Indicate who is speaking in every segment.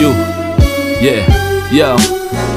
Speaker 1: you. Yeah, yo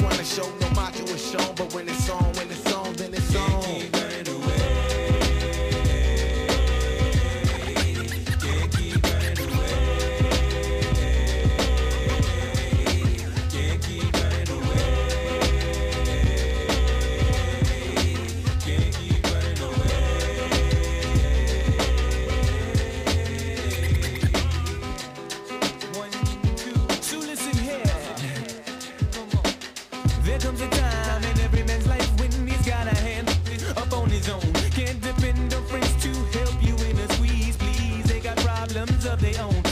Speaker 1: trying to show no module is shown, but when it's on, when it's on, then it's on.
Speaker 2: They their own.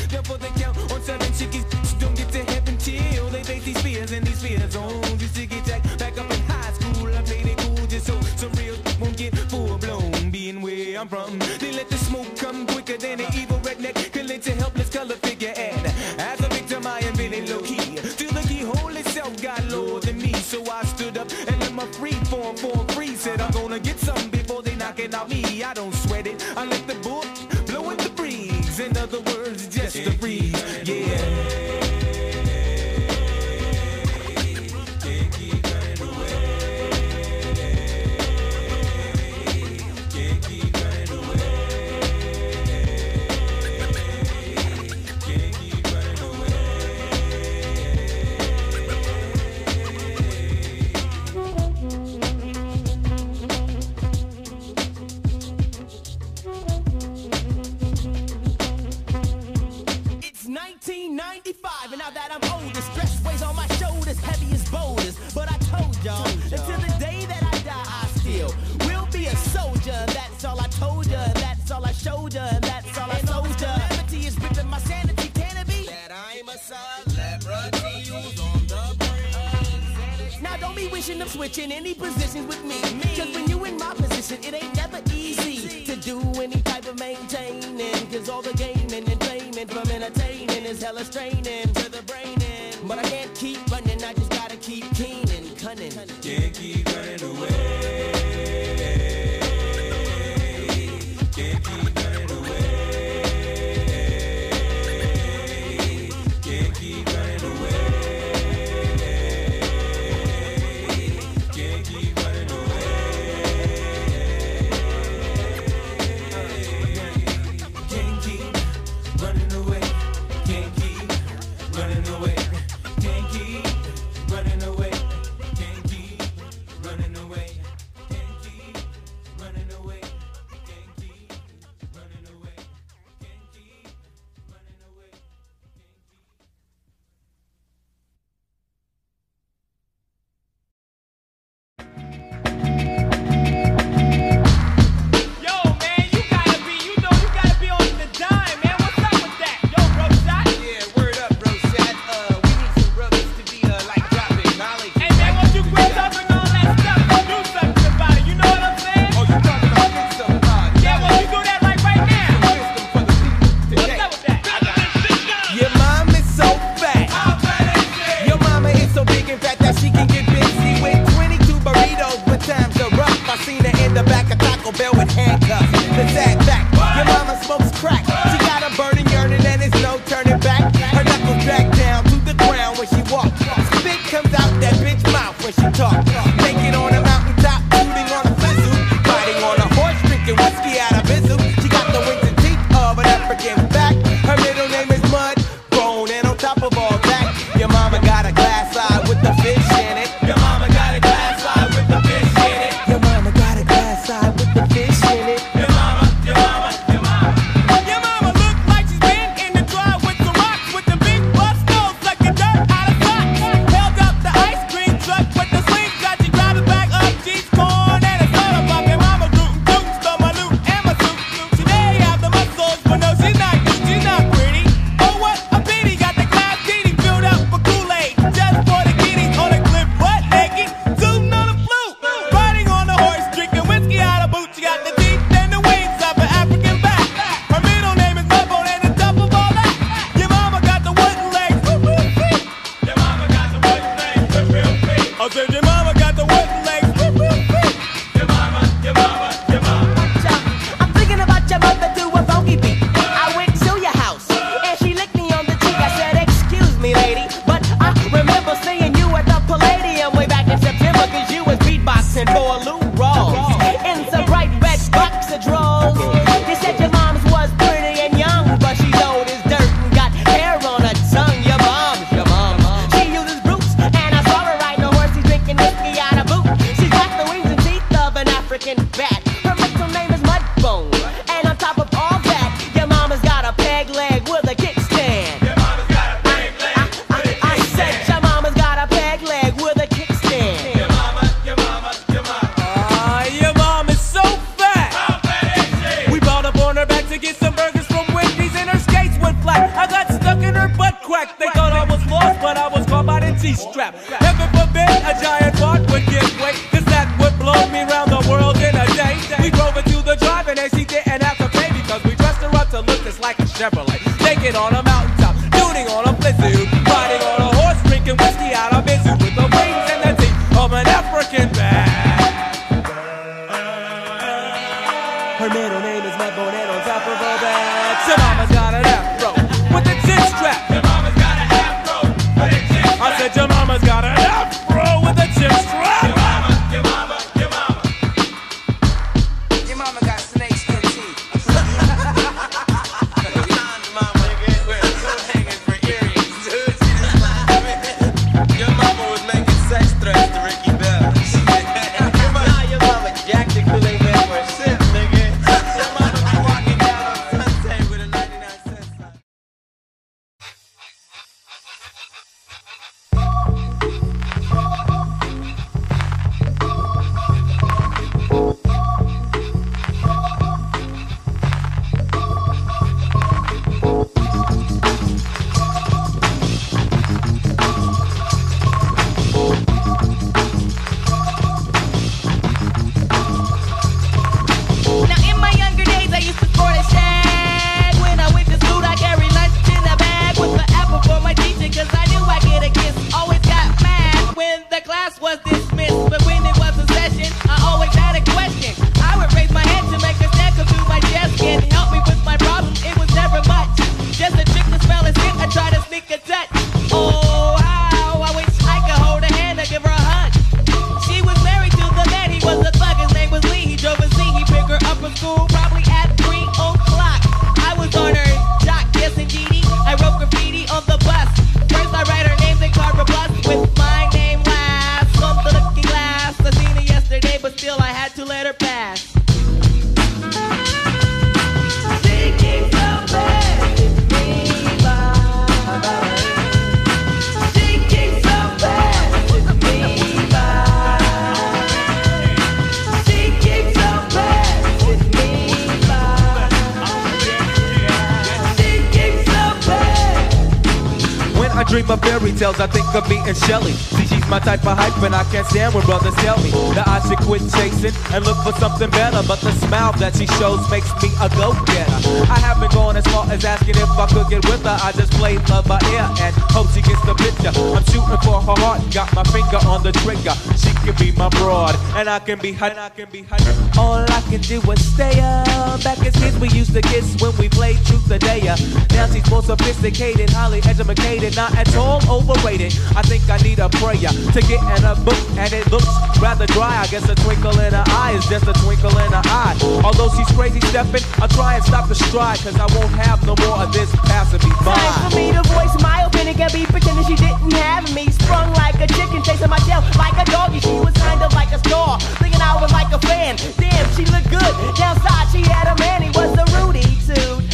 Speaker 2: Tales, I think of me and Shelly. See, my type of hype, and I can't stand when brothers tell me that I should quit chasing and look for something better. But the smile that she shows makes me a go-getter. I haven't gone as far as asking if I could get with her. I just play love by ear and hope she gets the picture. I'm shooting for her heart, got my finger on the trigger. She can be my broad, and I can be. And I can be her. All I can do is stay up. Back as kids, we used to kiss when we played truth or dare. Now she's more sophisticated, highly educated, not at all overrated. I think I need a prayer to get in a book, and it looks rather dry. I guess a twinkle in her eye is just a twinkle in her eye. Although she's crazy stepping, I'll try and stop the stride, cause I won't have no more of this passing me by.
Speaker 3: Time for me to voice my opinion, can be pretending she didn't have me. Sprung like a chicken, chasing my tail like a doggy. She was kind of like a star, thinking I was like a fan. Damn, she looked good. Downside, she had a man, he was a Rudy too.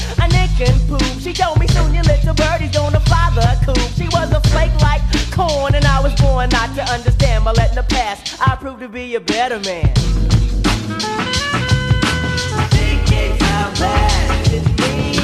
Speaker 3: Poop. She told me soon your little birdie's gonna fly the coop. She was a flake like corn, and I was born not to understand. But letting the past, I proved to be a better man.
Speaker 1: Now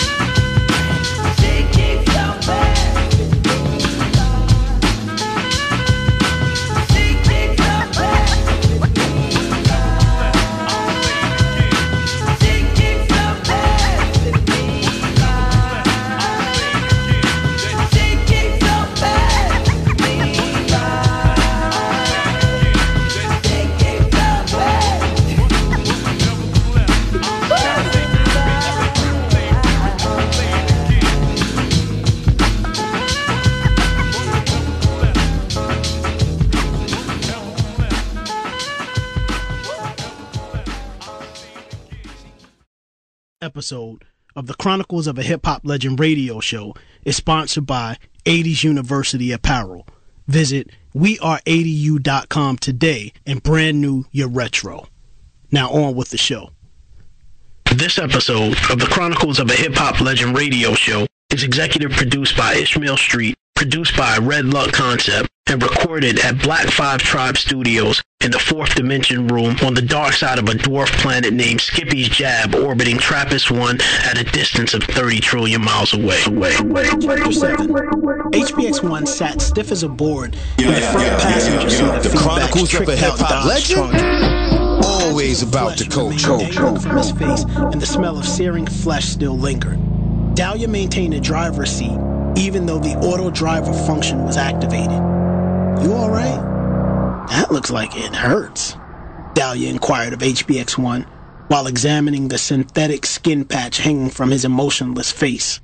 Speaker 4: Episode of the Chronicles of a Hip Hop Legend radio show is sponsored by 80s University Apparel. Visit weare80u.com today and brand new your retro. Now on with the show. This episode of the Chronicles of a Hip Hop Legend radio show is executive produced by Ishmael Street, produced by Red Luck Concept, and recorded at Black Five Tribe Studios in the Fourth Dimension Room on the dark side of a dwarf planet named Skippy's Jab, orbiting TRAPPIST-1 at a distance of 30 trillion miles away. away, away, Chapter 7 HBX-1 sat stiff as a board in the front passenger seat of
Speaker 5: The
Speaker 4: feedback's
Speaker 5: Chronicles of a Hip-Hop Legend? Always about the
Speaker 4: Flesh
Speaker 5: culture.
Speaker 4: remained hanging from his face, and the smell of searing flesh still lingered. Dahlia maintained the driver's seat, even though the auto driver function was activated. You alright? That looks like it hurts. Dahlia inquired of HBX1 while examining the synthetic skin patch hanging from his emotionless face.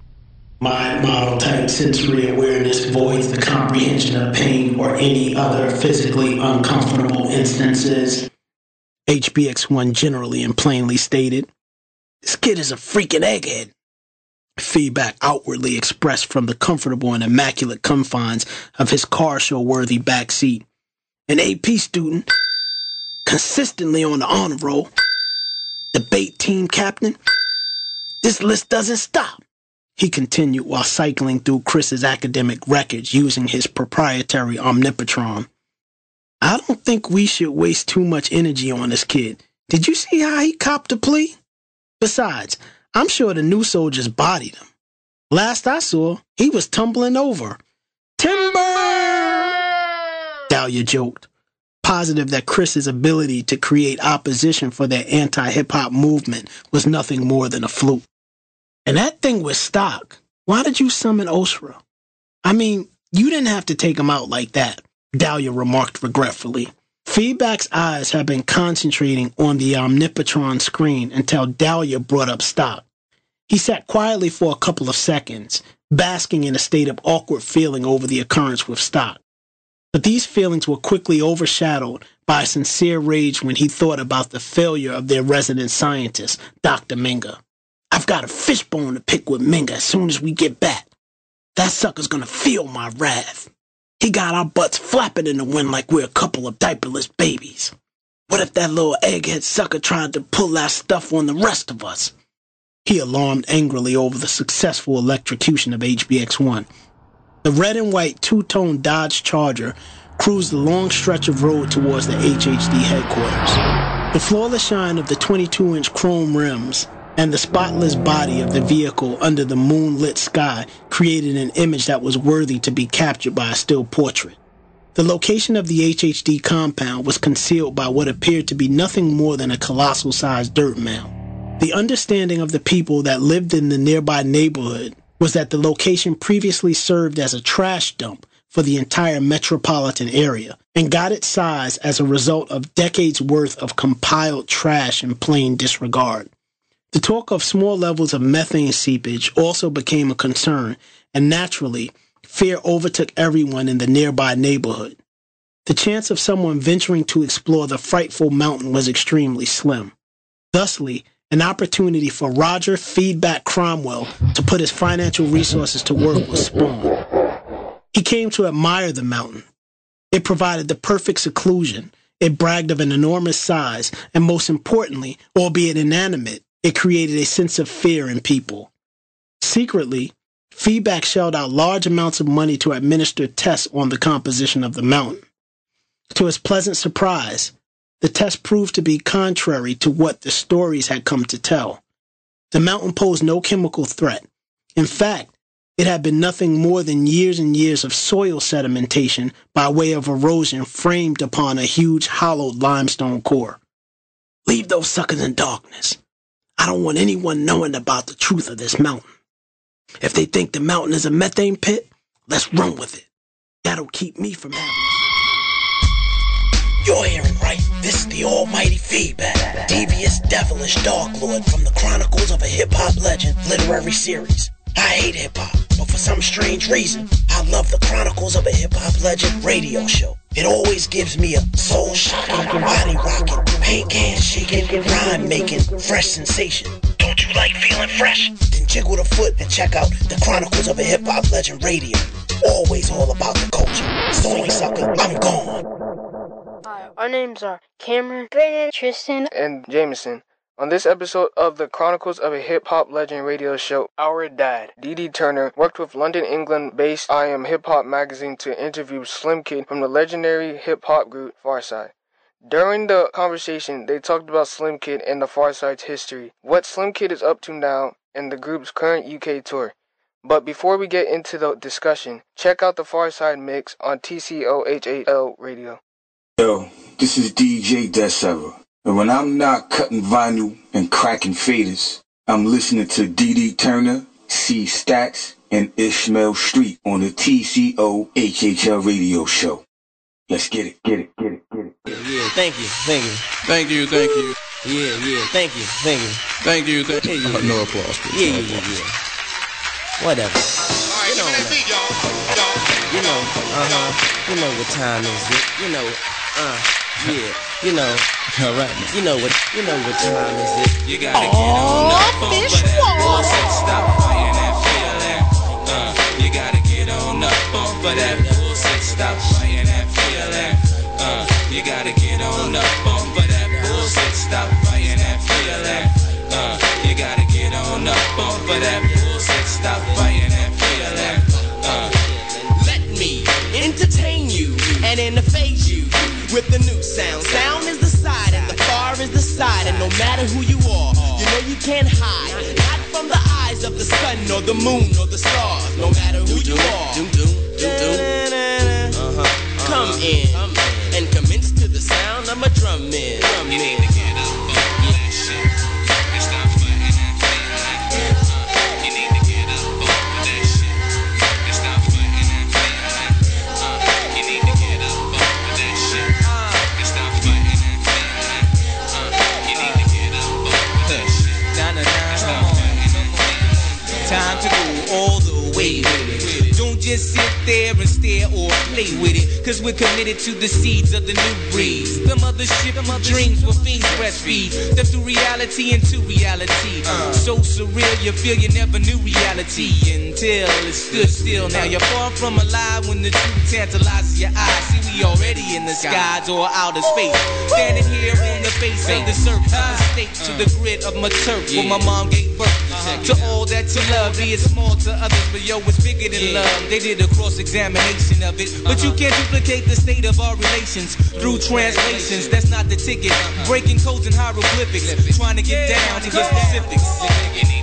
Speaker 4: My model type sensory awareness voids the comprehension of pain or any other physically uncomfortable instances. HBX1 generally and plainly stated. This kid is a freaking egghead. Feedback outwardly expressed from the comfortable and immaculate confines of his car show worthy back seat. An AP student, consistently on the honor roll, debate team captain. This list doesn't stop. He continued while cycling through Chris's academic records using his proprietary Omnipotron. I don't think we should waste too much energy on this kid. Did you see how he copped a plea? Besides, I'm sure the new soldiers bodied him. Last I saw, he was tumbling over. Timber! Dahlia joked, positive that Chris's ability to create opposition for their anti hip hop movement was nothing more than a fluke. And that thing was stock. Why did you summon Osra? I mean, you didn't have to take him out like that, Dahlia remarked regretfully. Feedback's eyes had been concentrating on the Omnipotron screen until Dahlia brought up stock. He sat quietly for a couple of seconds, basking in a state of awkward feeling over the occurrence with stock. But these feelings were quickly overshadowed by a sincere rage when he thought about the failure of their resident scientist, Dr. Minga. I've got a fishbone to pick with Minga as soon as we get back. That sucker's gonna feel my wrath. He got our butts flapping in the wind like we're a couple of diaperless babies. What if that little egghead sucker tried to pull that stuff on the rest of us? He alarmed angrily over the successful electrocution of HBX-1. The red and white two-tone Dodge Charger cruised the long stretch of road towards the HHD headquarters. The flawless shine of the 22-inch chrome rims and the spotless body of the vehicle under the moonlit sky created an image that was worthy to be captured by a still portrait. The location of the HHD compound was concealed by what appeared to be nothing more than a colossal sized dirt mound. The understanding of the people that lived in the nearby neighborhood was that the location previously served as a trash dump for the entire metropolitan area and got its size as a result of decades worth of compiled trash in plain disregard. The talk of small levels of methane seepage also became a concern, and naturally, fear overtook everyone in the nearby neighborhood. The chance of someone venturing to explore the frightful mountain was extremely slim. Thusly, an opportunity for Roger Feedback Cromwell to put his financial resources to work was spawned. He came to admire the mountain. It provided the perfect seclusion. It bragged of an enormous size, and most importantly, albeit inanimate, it created a sense of fear in people. Secretly, Feedback shelled out large amounts of money to administer tests on the composition of the mountain. To his pleasant surprise, the test proved to be contrary to what the stories had come to tell. The mountain posed no chemical threat. In fact, it had been nothing more than years and years of soil sedimentation by way of erosion framed upon a huge hollowed limestone core. Leave those suckers in darkness. I don't want anyone knowing about the truth of this mountain. If they think the mountain is a methane pit, let's run with it. That'll keep me from having. You're hearing right. This is the almighty feedback. Devious, devilish Dark Lord from the Chronicles of a Hip Hop Legend literary series. I hate hip hop, but for some strange reason, I love the Chronicles of a Hip Hop Legend radio show. It always gives me a soul shocking, body rocking, paint can shaking, rhyme making, fresh sensation. Don't you like feeling fresh? Then jiggle the foot and check out the Chronicles of a Hip Hop Legend radio. Always all about the culture. Sorry, sucker, I'm gone.
Speaker 6: Hi, our names are Cameron, Brandon, Tristan,
Speaker 7: and Jameson. On this episode of the Chronicles of a Hip Hop Legend radio show, our dad, Dee Turner, worked with London, England based I Am Hip Hop magazine to interview Slim Kid from the legendary hip hop group Pharcyde. During the conversation, they talked about Slim Kid and the Pharcyde's history, what Slim Kid is up to now, and the group's current UK tour. But before we get into the discussion, check out the Pharcyde mix on TCOHAL radio.
Speaker 5: Yo, this is DJ Desever. And when I'm not cutting vinyl and cracking faders, I'm listening to D.D. Turner, C. Stacks, and Ishmael Street on the TCO HHL radio show. Let's get it, get it, get it, get it.
Speaker 8: Yeah, thank you, thank you.
Speaker 9: Thank you, thank you.
Speaker 8: Yeah, yeah, thank you, thank you.
Speaker 9: Thank you, thank you.
Speaker 8: Yeah, yeah,
Speaker 9: Uh, no applause, please.
Speaker 8: Yeah,
Speaker 9: no
Speaker 8: yeah, yeah,
Speaker 9: applause.
Speaker 8: yeah. Whatever.
Speaker 1: Alright,
Speaker 8: You know,
Speaker 1: that beat, y'all. Y'all.
Speaker 8: You know, uh huh. You know what time is it? You know, uh, yeah. You know,
Speaker 9: All right, man.
Speaker 8: you know what, you know what time is it?
Speaker 2: You gotta get on up on whatever bullshit. Stop fighting that feeling. Uh, you gotta get on up on for that bullshit. Stop fighting that feeling. Uh, you gotta get on up on for that bullshit. Stop fighting that feeling. Uh, you gotta get on up on for that
Speaker 3: with the new sound. Sound is the side and the far is the side. And no matter who you are, you know you can't hide. Not from the eyes of the sun or the moon or the stars. No matter who you are.
Speaker 2: play with it, cause we're committed to the seeds of the new breed. The mothership, shit, My dreams were fiends breastfeed. Step through reality into reality. Uh. So surreal, you feel you never knew reality until it stood still. Now you're far from alive when the truth tantalizes your eyes. See, we already in the skies or outer space. Standing here on the face of the surface, uh. state to the grid of my turf. Yeah. Where my mom gave birth to all that you love, be it small to others, but yo, it's bigger than love. They did a cross examination of it, but you can't duplicate the state of our relations through translations. That's not the ticket. Breaking codes and hieroglyphics, trying to get down to get specifics.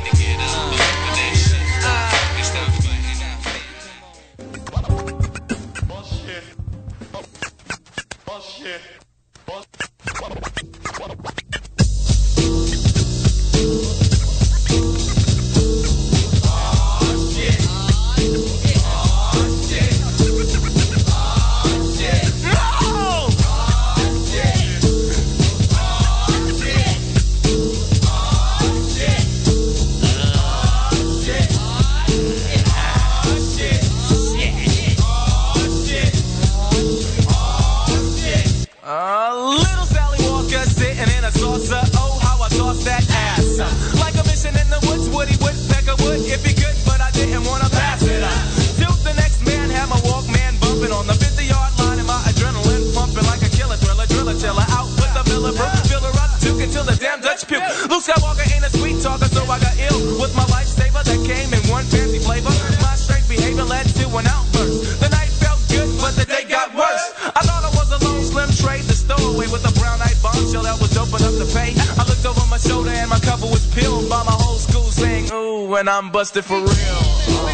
Speaker 3: when I'm busted for real.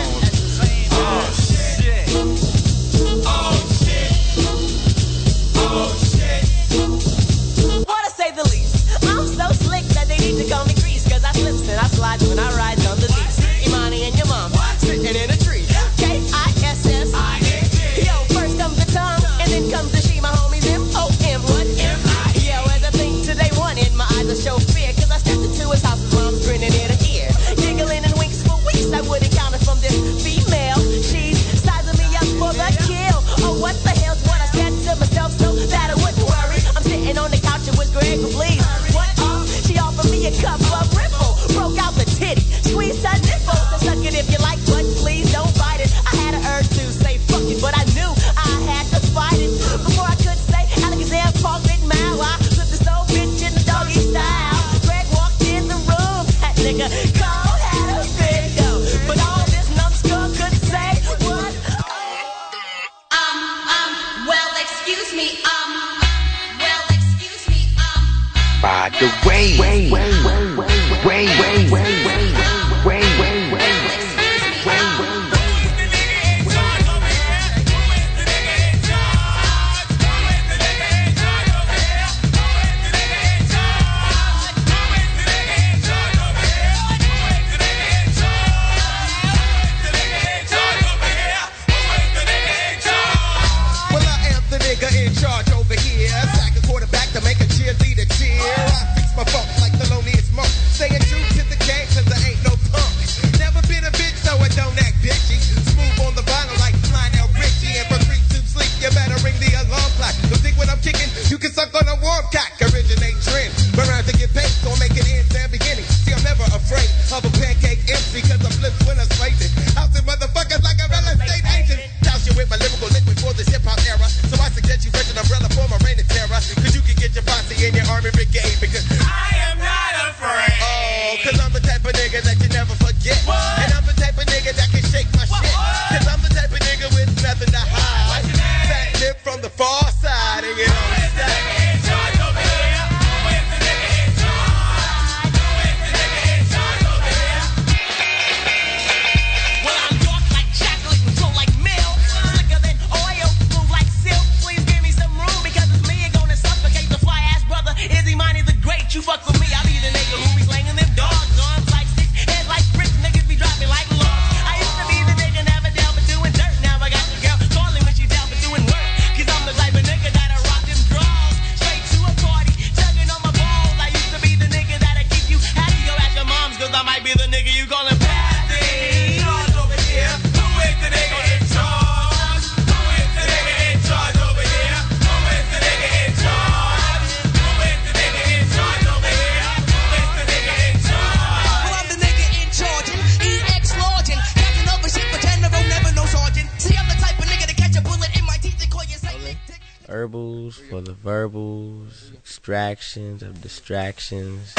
Speaker 10: Distractions.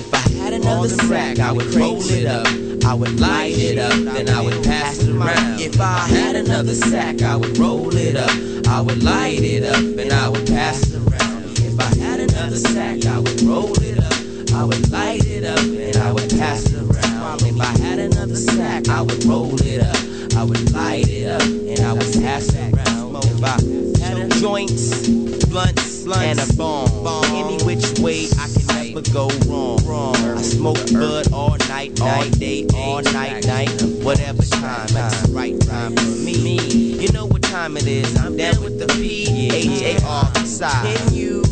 Speaker 8: If I had another sack, I would roll it up. I would light it up, then I would pass it around. If I had another sack, I would roll it up. I would light it up, and I would pass it around. If I had another sack, I would roll it up. I would light it up, and I would pass it around. If I had another sack, I would roll it up. I would light it up, and I would pass it around. If I had joints, blunts, and a bomb, any which way I can never go wrong. I smoke bud all night, all day, all night, night, whatever time. That's the right time for me. You know what time it is? I'm down with the P H A R side. Can you?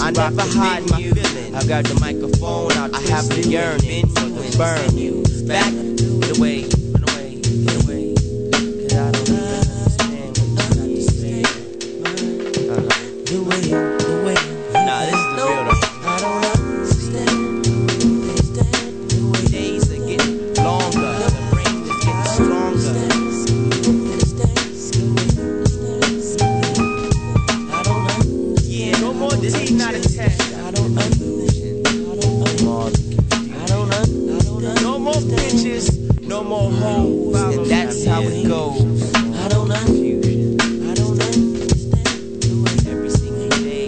Speaker 8: I never hide my feelings. I got the microphone out. I have the yearning for the burn you. Back, the away, no more hoes, and that's how it goes. I don't understand. I don't understand. Every single day,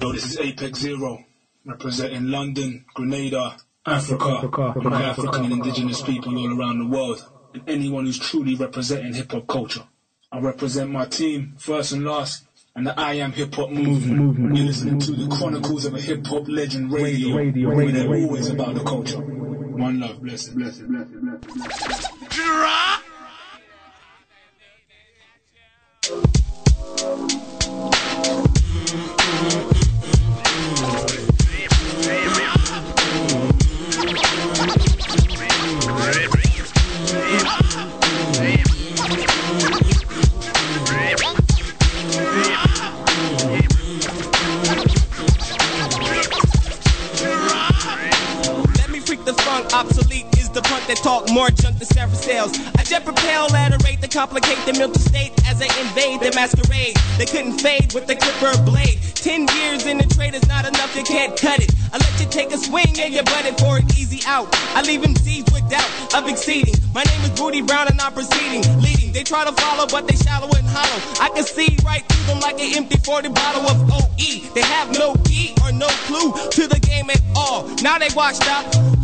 Speaker 11: Yo, this is Apex Zero, representing London, Grenada, Africa, and my African and indigenous people all around the world, and anyone who's truly representing hip hop culture. I represent my team, first and last, and the I Am Hip Hop movement. You're listening to the Chronicles of a Hip Hop Legend Radio, where they're always about the culture. One love, bless it, bless it, bless it, bless it.
Speaker 1: Let is the punk that talk more junk than Sarah sales. I jet propel at a rate that complicate the mental state as I invade the masquerade. They couldn't fade with the clipper blade. Ten years in the trade is not enough, you can't cut it. I let you take a swing and you butt it for an easy out. I leave him seized with doubt of exceeding. My name is Booty Brown and I'm proceeding, leading. They try to follow, but they shallow and hollow. I can see right through them like an empty 40 bottle of OE. They have no key or no clue to the game at all. Now they washed up,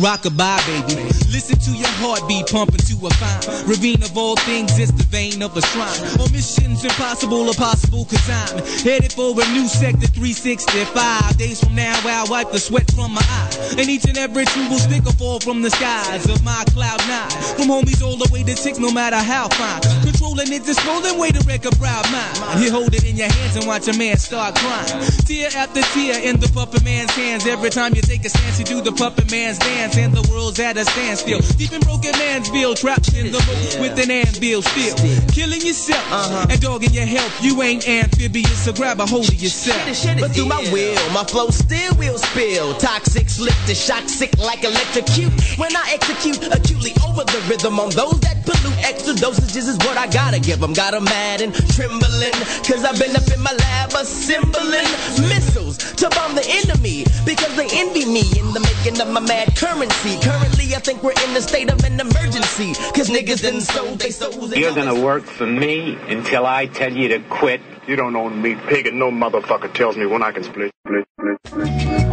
Speaker 2: Rockabye, baby. Listen to your heartbeat pumping to a fine ravine of all things. It's the vein of a shrine. On missions impossible or possible, cause I'm headed for a new sector 365. Days from now, I'll wipe the sweat from my eye. And each and every tree will stick or fall from the skies of my cloud nine. From homies all the way to six, no matter how fine. Controlling it, just rolling way to wreck a proud mind. You hold it in your hands and watch a man start crying. Tear after tear in the puppet man's hands. Every time you take a stance, you do the puppet man's dance. And the world's at a standstill. Deep in broken man's mansville, trapped in the road with an anvil still. Killing yourself and dogging your health. You ain't amphibious, so grab a hold of yourself.
Speaker 8: But through my will, my flow still will spill. Toxic, slick to shock, sick like electrocute. When I execute acutely over the rhythm on those that pollute, extra dosages is what I gotta give them. Got 'em mad and trembling, cause I've been up in my lab assembling missiles to bomb the enemy. Because they envy me in the making of my mad currency. Currently, I think we're in a state of an emergency. Cause niggas done sold they souls.
Speaker 12: You're gonna work for me until I tell you to quit.
Speaker 7: You don't own me, pig, and no motherfucker tells me when I can split. split, split, split.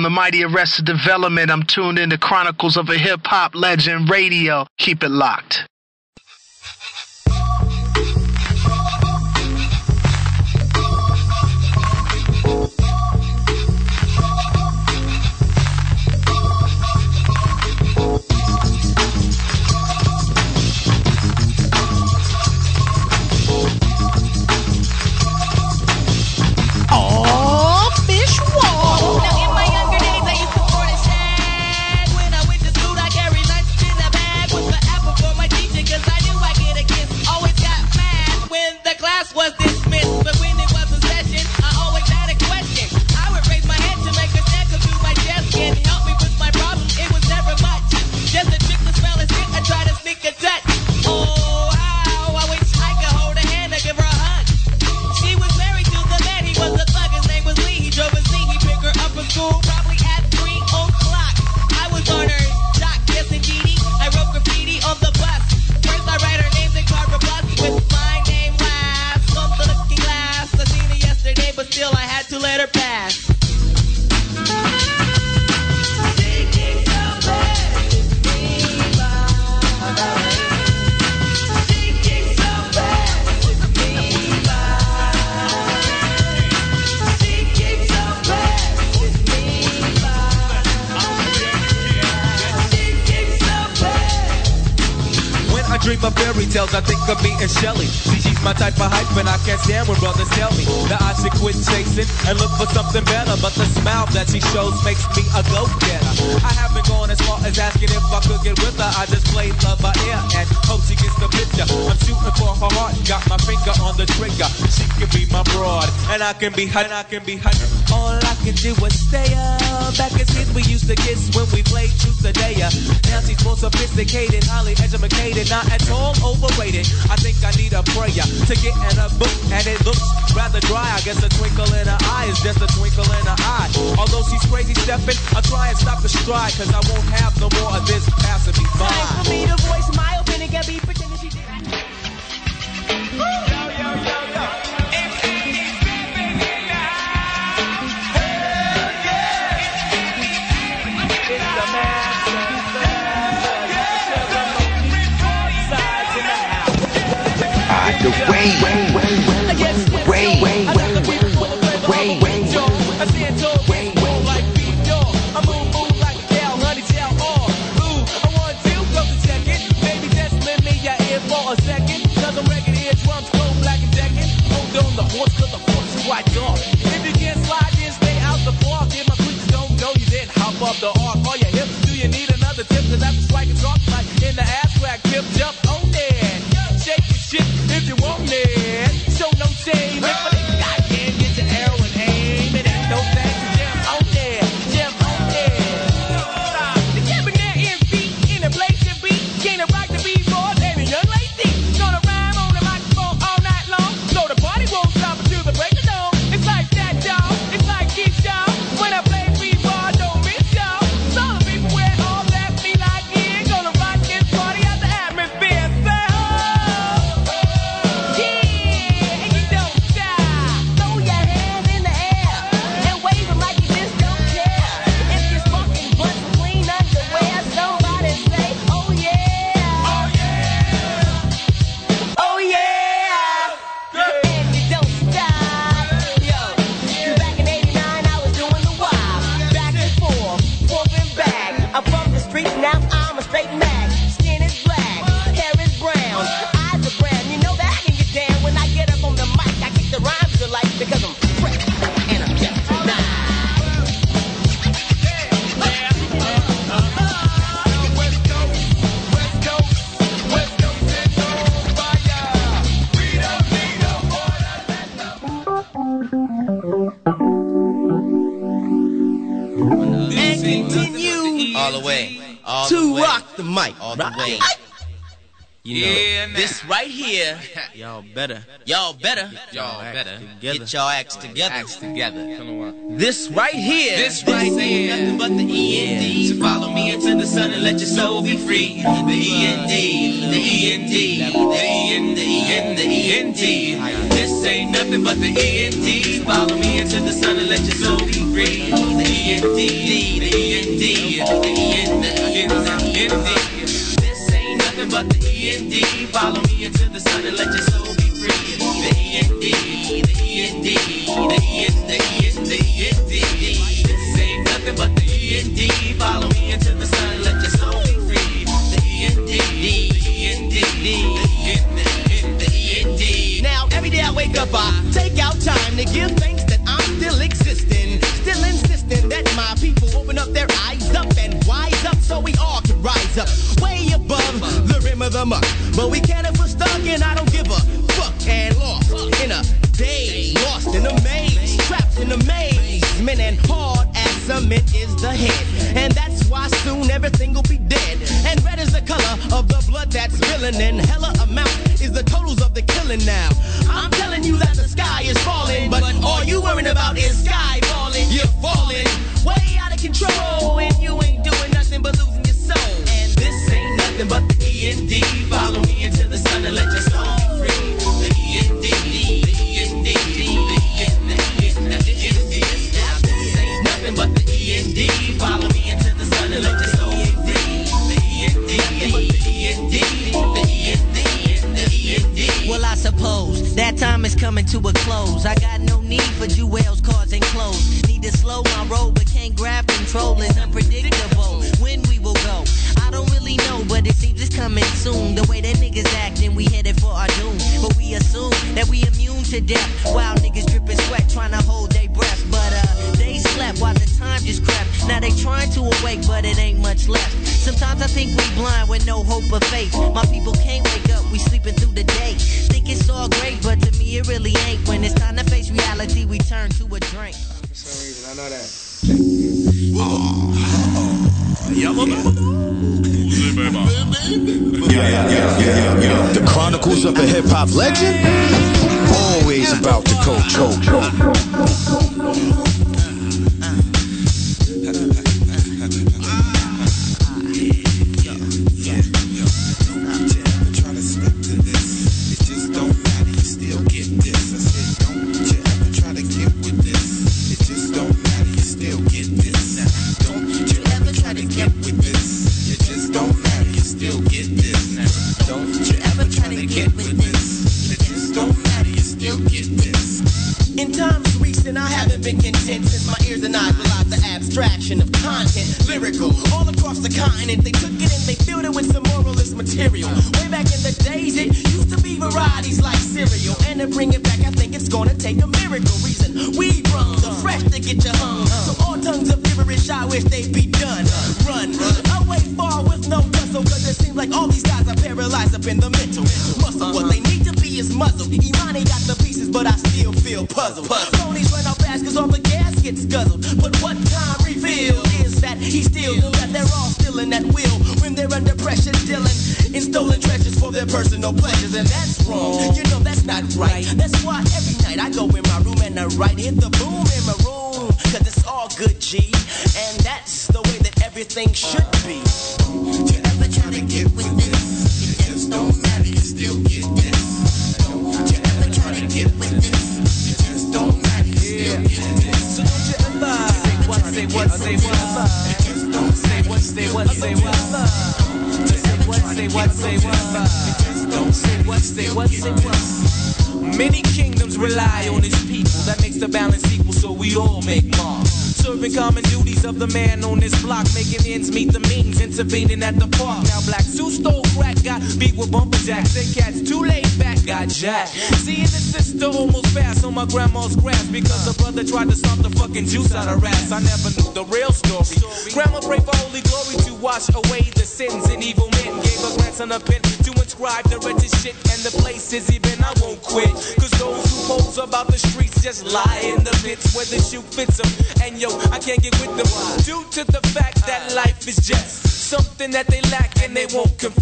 Speaker 3: From the mighty Arrested Development, I'm tuned into Chronicles of a Hip Hop Legend Radio. Keep it locked.
Speaker 2: can be hot, I can be hot. All I can do is stay up. Back as kids, we used to kiss when we played truth or dare. Now she's more sophisticated, highly educated, not at all overrated. I think I need a prayer to get in a book, and it looks rather dry. I guess a twinkle in her eye is just a twinkle in her eye. Although she's crazy stepping, I'll try and stop the stride, cause I won't have
Speaker 10: better.
Speaker 8: Y'all better.
Speaker 10: Y'all better.
Speaker 8: Get y'all acts together.
Speaker 10: Acts together.
Speaker 8: This right here.
Speaker 13: This right here.
Speaker 8: Nothing but the END.
Speaker 13: So follow me into the sun and let your soul be free. The END. The END. The END. The END. The END. This ain't nothing but the END. Follow me into the sun and let your soul be free.
Speaker 14: The END. The END. The END. The END. This ain't nothing but the END. Follow me into the sun and let your soul but the and D. Follow me into the sun, let your soul free. The and D D, and D, D, the the and D.
Speaker 3: Now every day I wake up, I take out time to give thanks that I'm still existing. Still insisting that my people open up their eyes, up and wise up. So we all could rise up way above the rim of the muck. But we can't if we're stuck and I don't give a. And lost in a daze, lost in a maze, trapped in a maze. Men and hard as cement is the head. And that's why soon everything will be dead. And red is the color of the blood that's spilling. And hella amount is the totals of the killing now. I'm telling you that the sky is falling. But all you worrying about is sky falling. You're falling way out of control.
Speaker 15: Coming to a close. I got no need for jewels, cars, and clothes. Need to slow my roll, but can't grab control. It's unpredictable when we will go. I don't really know, but it seems it's coming soon. The way that niggas acting, we headed for our doom. But we assume that we immune to death. While niggas dripping sweat, trying to hold their breath. But uh, they slept while the just crept. Now they trying to awake, but it ain't much left. Sometimes I think we blind with no hope or faith. My people can't wake up, we sleeping through the day. Think it's all great, but to me it really ain't. When it's time to face reality, we turn to a drink.
Speaker 5: For some reason, I know that.
Speaker 1: The Chronicles of a Hip Hop Legend? Always about the culture.
Speaker 3: To bring it back, I think it's gonna take a miracle. Reason we run the fresh to get you hung. So all tongues of gibberish, I wish they'd be done. Run away far with no tussle, cause it seems like all these guys are paralyzed up in the mental muscle. What they need to be is muzzled. Imani got the pieces, but I still feel puzzled. Ponies run out fast cause all the gas gets guzzled. But what time revealed is that he still that they're all still in that wheel when they're under pressure, dealing in stolen treasures for their personal pleasures. And that's my
Speaker 2: grandma's grass because her brother tried to stomp the fucking juice out her ass. I never knew the real story. Grandma prayed for holy glory to wash away the sins and evil men. Gave her grandson a pen to inscribe the wretched shit and the places he been. I won't quit. Cause those who pose about the streets just lie in the pits where the shoe fits them. And yo, I can't get with them due to the fact that life is just something that they lack and they won't confess.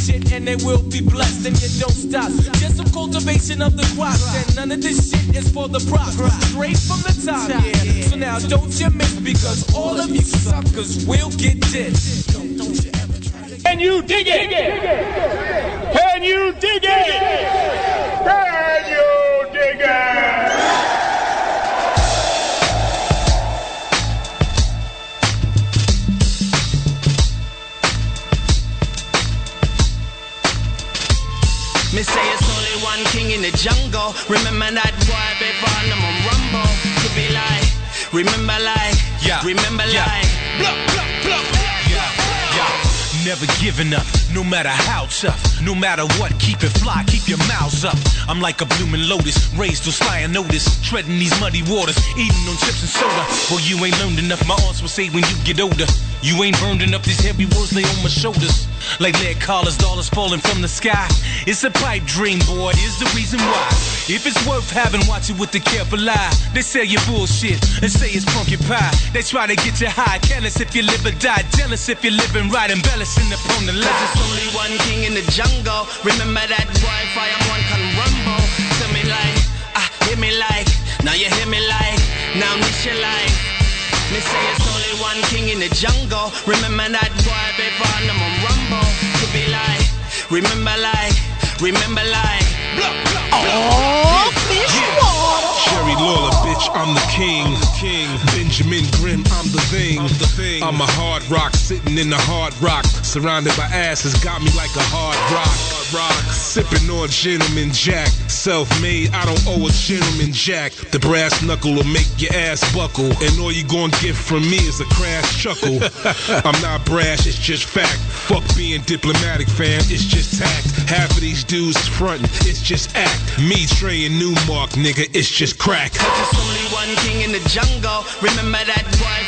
Speaker 2: Shit and they will be blessed and you don't stop. Just some cultivation of the crops and none of this shit is for the props. Straight from the top, yeah. So now don't you miss because all of you suckers will get this. Giving up, no matter how tough. No matter what, keep it fly, keep your mouths up. I'm like a blooming lotus, raised to spy and notice. Treading these muddy waters, eating on chips and soda. Well, you ain't learned enough, my aunts will say when you get older. You ain't burned up these heavy words lay on my shoulders. Like lead collars, dollars falling from the sky. It's a pipe dream, boy, is the reason why. If it's worth having, watch it with the careful eye. They sell you bullshit and say it's pumpkin pie. They try to get you high, careless if you live or die. Jealous if you're living right, embellishing upon the lie.
Speaker 16: There's only one king in the jungle. Remember that boy, fire one can rumble. Tell me like, ah, hear me like. Now you hear me like, now miss your life. Me say it's one king in the jungle. Remember that boy before them on rumble. To be like, remember like, remember like.
Speaker 2: Oh, Jerry Lawler, bitch, I'm the king. Benjamin Grimm, I'm the thing. I'm a hard rock sitting in the hard rock. Surrounded by asses, got me like a hard rock. rock. Sipping on gentleman jack. Self made, I don't owe a gentleman jack. The brass knuckle will make your ass buckle. And all you gonna get from me is a crash chuckle. I'm not brash, it's just fact. Fuck being diplomatic, fam, it's just tact. Half of these dudes frontin', it's just act. Me, Trey, and Newmark, nigga, it's just crack.
Speaker 16: There's only one king in the jungle. Remember that boy,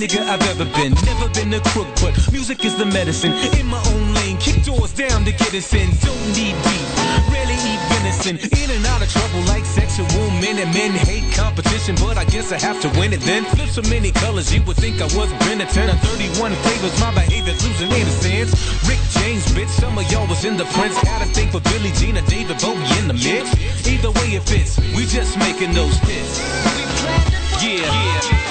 Speaker 2: nigga I've ever been. Never been a crook, but music is the medicine. In my own lane, kick doors down to get us in. Don't need beef. Rarely eat venison. In and out of trouble like sexual men and men hate competition, but I guess I have to win it then. Flip so many colors, you would think I was Benetton. 31 flavors, my behavior's losing innocence. Rick James, bitch, some of y'all was in the Prince. Had a thing for Billie Jean and David Bowie in the mix. Either way it fits, we just making those hits. Yeah, yeah.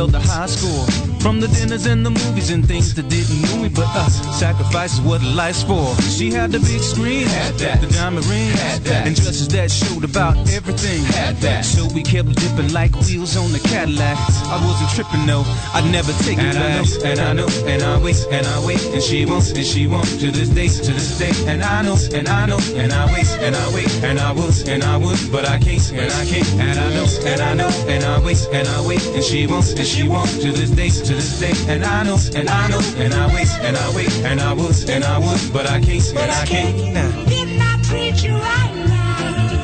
Speaker 17: till the
Speaker 2: high school. From the dinners and the movies and things that didn't move me but us sacrifice is what life's for. She had the big screen, had that. the diamond ring, had that. and dresses that showed about everything. Had that. So we kept dipping like wheels on the Cadillac. I wasn't tripping though, I'd never take it
Speaker 18: And I know, and I know, and I wait, and I wait, and she won't, and she won't, to this day, to this day. And I know, and I know, and I wait, and I wait, and I would, and I would, but I can't, and I can't. And I know, and I know, and I wait, and I wait, and she won't, and she won't, to this day, to this day. And I know, and I know, and I wait, and I wait, and I would, and I would, but I can't, and I can't. Nah.
Speaker 19: Didn't I treat you right now?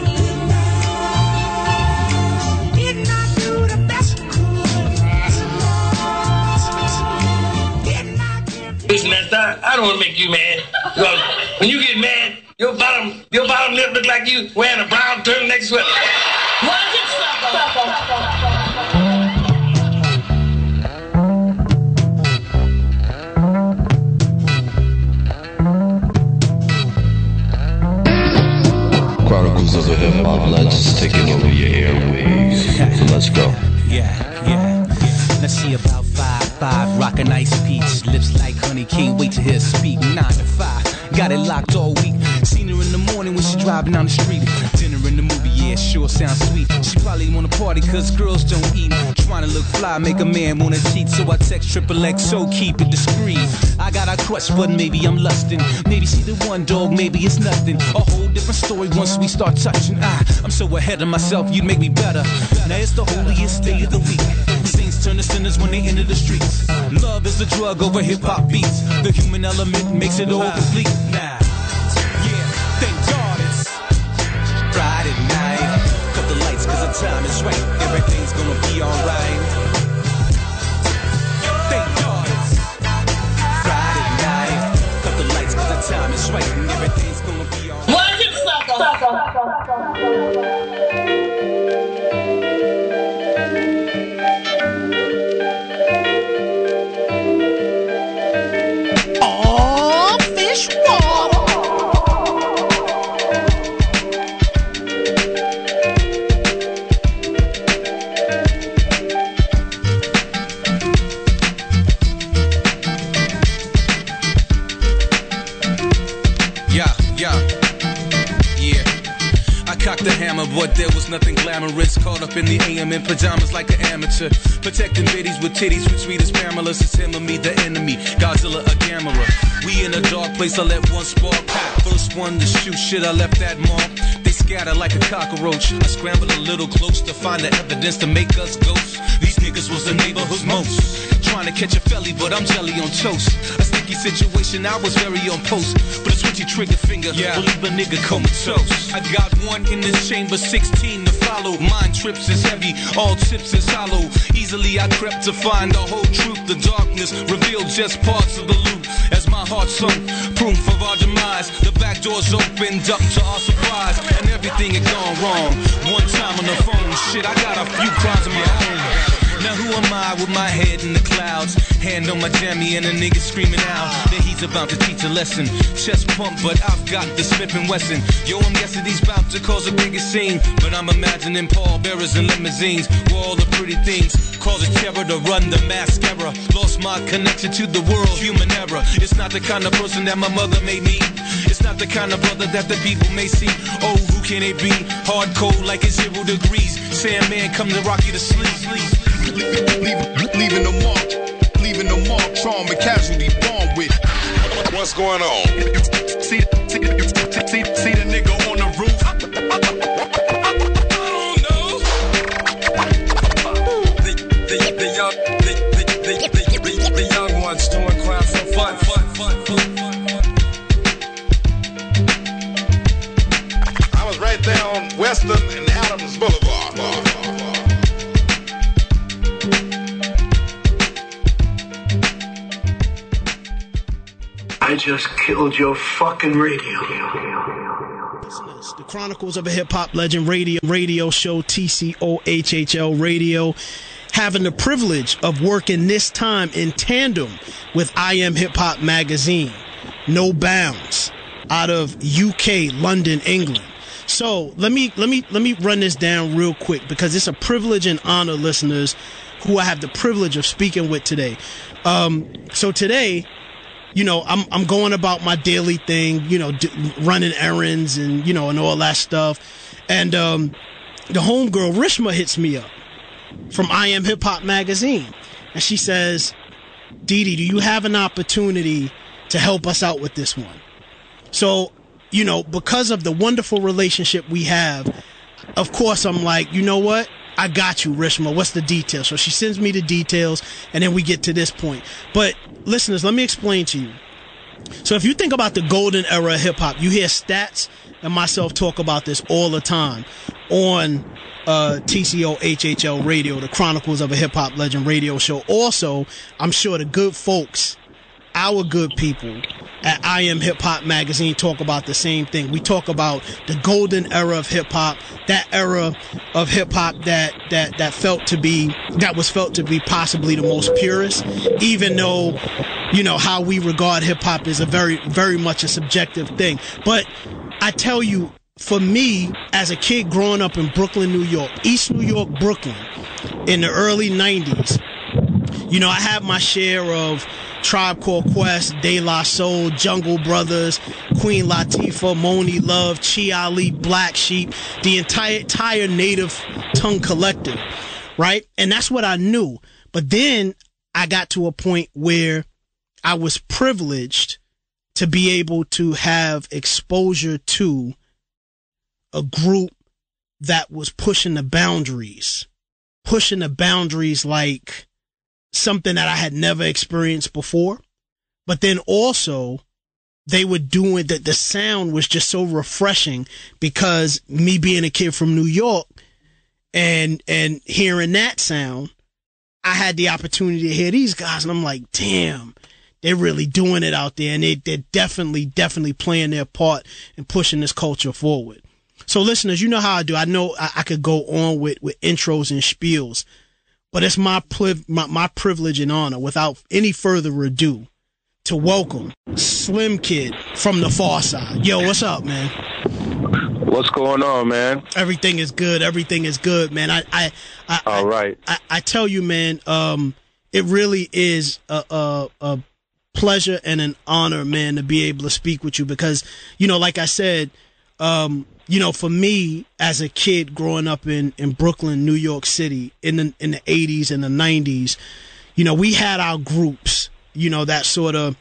Speaker 19: Didn't I
Speaker 20: Listen, I don't want to make you mad. Because when you get mad, your bottom, your bottom lip look like you wearing a brown turtleneck sweater.
Speaker 5: Chronicles of a Hip Hop Legends taking over your airwaves. Let's go.
Speaker 2: Yeah, yeah. Let's see about five, five, rockin' ice peach, lips like honey, can't wait to hear speak. Nine to five, got it locked all week. Seen her in the morning when she driving down the street. Dinner sure sounds sweet. She probably wanna party cause girls don't eat. Trying to look fly, make a man wanna cheat. So I text triple X, so keep it discreet. I got a crush, but maybe I'm lusting. Maybe she the one dog, maybe it's nothing. A whole different story once we start touching. Ah, I'm so ahead of myself, you'd make me better. Now it's the holiest day of the week. Saints turn to sinners when they enter the streets. Love is the drug over hip hop beats. The human element makes it all complete. Now, time is right. Everything's gonna be alright. Up in the AM in pajamas like an amateur. Protecting biddies with titties with sweet as Pamela. It's him or me, the enemy. Godzilla, a camera. We in a dark place, I let one spark pop. First one to shoot shit, I left that mark. They scatter like a cockroach. I scrambled a little close to find the evidence to make us ghosts. These niggas was the neighborhood's most. Trying to catch a felly, but I'm jelly on toast. A sticky situation, I was very on post. But a switchy trigger finger yeah. will leave a nigga comatose. I got one in this chamber, 16 to follow. Mind trips is heavy, all tips is hollow. Easily I crept to find the whole truth. The darkness revealed just parts of the loot. As my heart sunk, proof of our demise. The back doors opened up to our surprise, and everything had gone wrong. One time on the phone, shit, I got a few crimes of my own. Now who am I with my head in the clouds? Hand on my jammy and a nigga screaming out that he's about to teach a lesson. Chest pump, but I've got the Smith and Wesson. Yo, I'm guessing he's about to cause a bigger scene, but I'm imagining Paul bearers and limousines where all the pretty things cause a terror to run the mascara. Lost my connection to the world, human error. It's not the kind of person that my mother made me. It's not the kind of brother that the people may see. Oh, who can it be? Hard Hardcore like it's zero degrees. Sandman come to rock you to sleep.
Speaker 21: Leaving the mark, leaving the mark, trauma casualty born with. What's going on? See, see, see, see the nigga on the roof. The, young, ones doing crime for fun, fun, fun, fun, fun. I was right there on Western and Adams Boulevard.
Speaker 22: I just killed your fucking radio.
Speaker 4: The Chronicles of a Hip Hop Legend radio radio show TCOHHL radio. Having the privilege of working this time in tandem with I Am Hip Hop magazine. No Bounds. Out of UK London England. So let me let me let me run this down real quick because it's a privilege and honor listeners who I have the privilege of speaking with today. Um, so today you know, I'm I'm going about my daily thing, you know, d- running errands and you know and all that stuff, and um, the homegirl Rishma hits me up from I Am Hip Hop magazine, and she says, "Dee do you have an opportunity to help us out with this one?" So, you know, because of the wonderful relationship we have, of course, I'm like, you know what? I got you, Rishma. What's the details? So she sends me the details, and then we get to this point. But listeners, let me explain to you. So if you think about the golden era of hip hop, you hear stats and myself talk about this all the time on uh, TCO HHL Radio, the Chronicles of a Hip Hop Legend radio show. Also, I'm sure the good folks, our good people at I Am Hip Hop Magazine talk about the same thing. We talk about the golden era of hip hop, that era of hip hop that that that felt to be that was felt to be possibly the most purest, even though you know how we regard hip hop is a very very much a subjective thing. But I tell you, for me as a kid growing up in Brooklyn, New York, East New York, Brooklyn, in the early '90s You know, I had my share of Tribe Called Quest, De La Soul, Jungle Brothers, Queen Latifah, Monie Love, Chi Ali, Black Sheep, the entire entire Native Tongue Collective, right? And that's what I knew. But then I got to a point where I was privileged to be able to have exposure to a group that was pushing the boundaries, pushing the boundaries like something that I had never experienced before. But then also they were doing that. The sound was just so refreshing because me being a kid from New York and, and hearing that sound, I had the opportunity to hear these guys and I'm like, damn, they're really doing it out there and they, they're definitely, definitely playing their part in pushing this culture forward. So listeners, you know how I do. I know I, I could go on with, with intros and spiels, but it's my, pliv- my, my privilege and honor without any further ado to welcome Slim Kid from the Pharcyde. Yo, what's up, man?
Speaker 23: What's going on, man?
Speaker 4: Everything is good. Everything is good, man. I, I, I
Speaker 23: All right.
Speaker 4: I, I tell you, man, um, it really is a, a, a pleasure and an honor, man, to be able to speak with you because, you know, like I said, um, you know, for me as a kid growing up in, in Brooklyn, New York City in the, in the eighties and the nineties, you know, we had our groups, you know, that sort of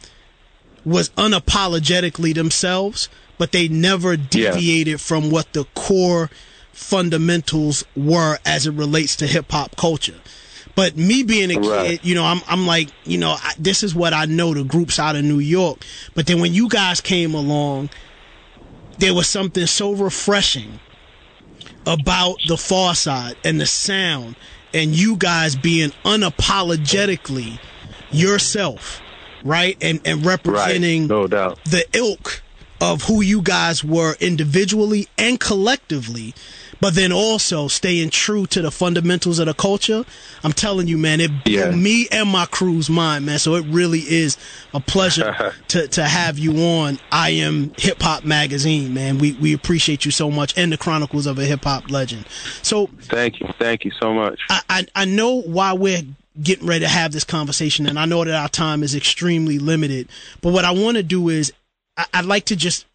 Speaker 4: was unapologetically themselves, but they never deviated from what the core fundamentals were as it relates to hip hop culture. But me being a
Speaker 23: Right.
Speaker 4: kid, you know, I'm I'm like, you know, I, this is what I know the groups out of New York. But then when you guys came along, there was something so refreshing about the Pharcyde and the sound and you guys being unapologetically yourself, right? And and representing
Speaker 23: no doubt.
Speaker 4: the ilk of who you guys were individually and collectively, but then also staying true to the fundamentals of the culture. I'm telling you, man, it blew
Speaker 23: Yeah.
Speaker 4: me and my crew's mind, man. So it really is a pleasure to, to have you on I Am Hip Hop Magazine, man. We we appreciate you so much and the Chronicles of a Hip Hop Legend. So
Speaker 23: Thank you. Thank you so much.
Speaker 4: I, I, I know why we're getting ready to have this conversation, and I know that our time is extremely limited. But what I want to do is, I, I'd like to just,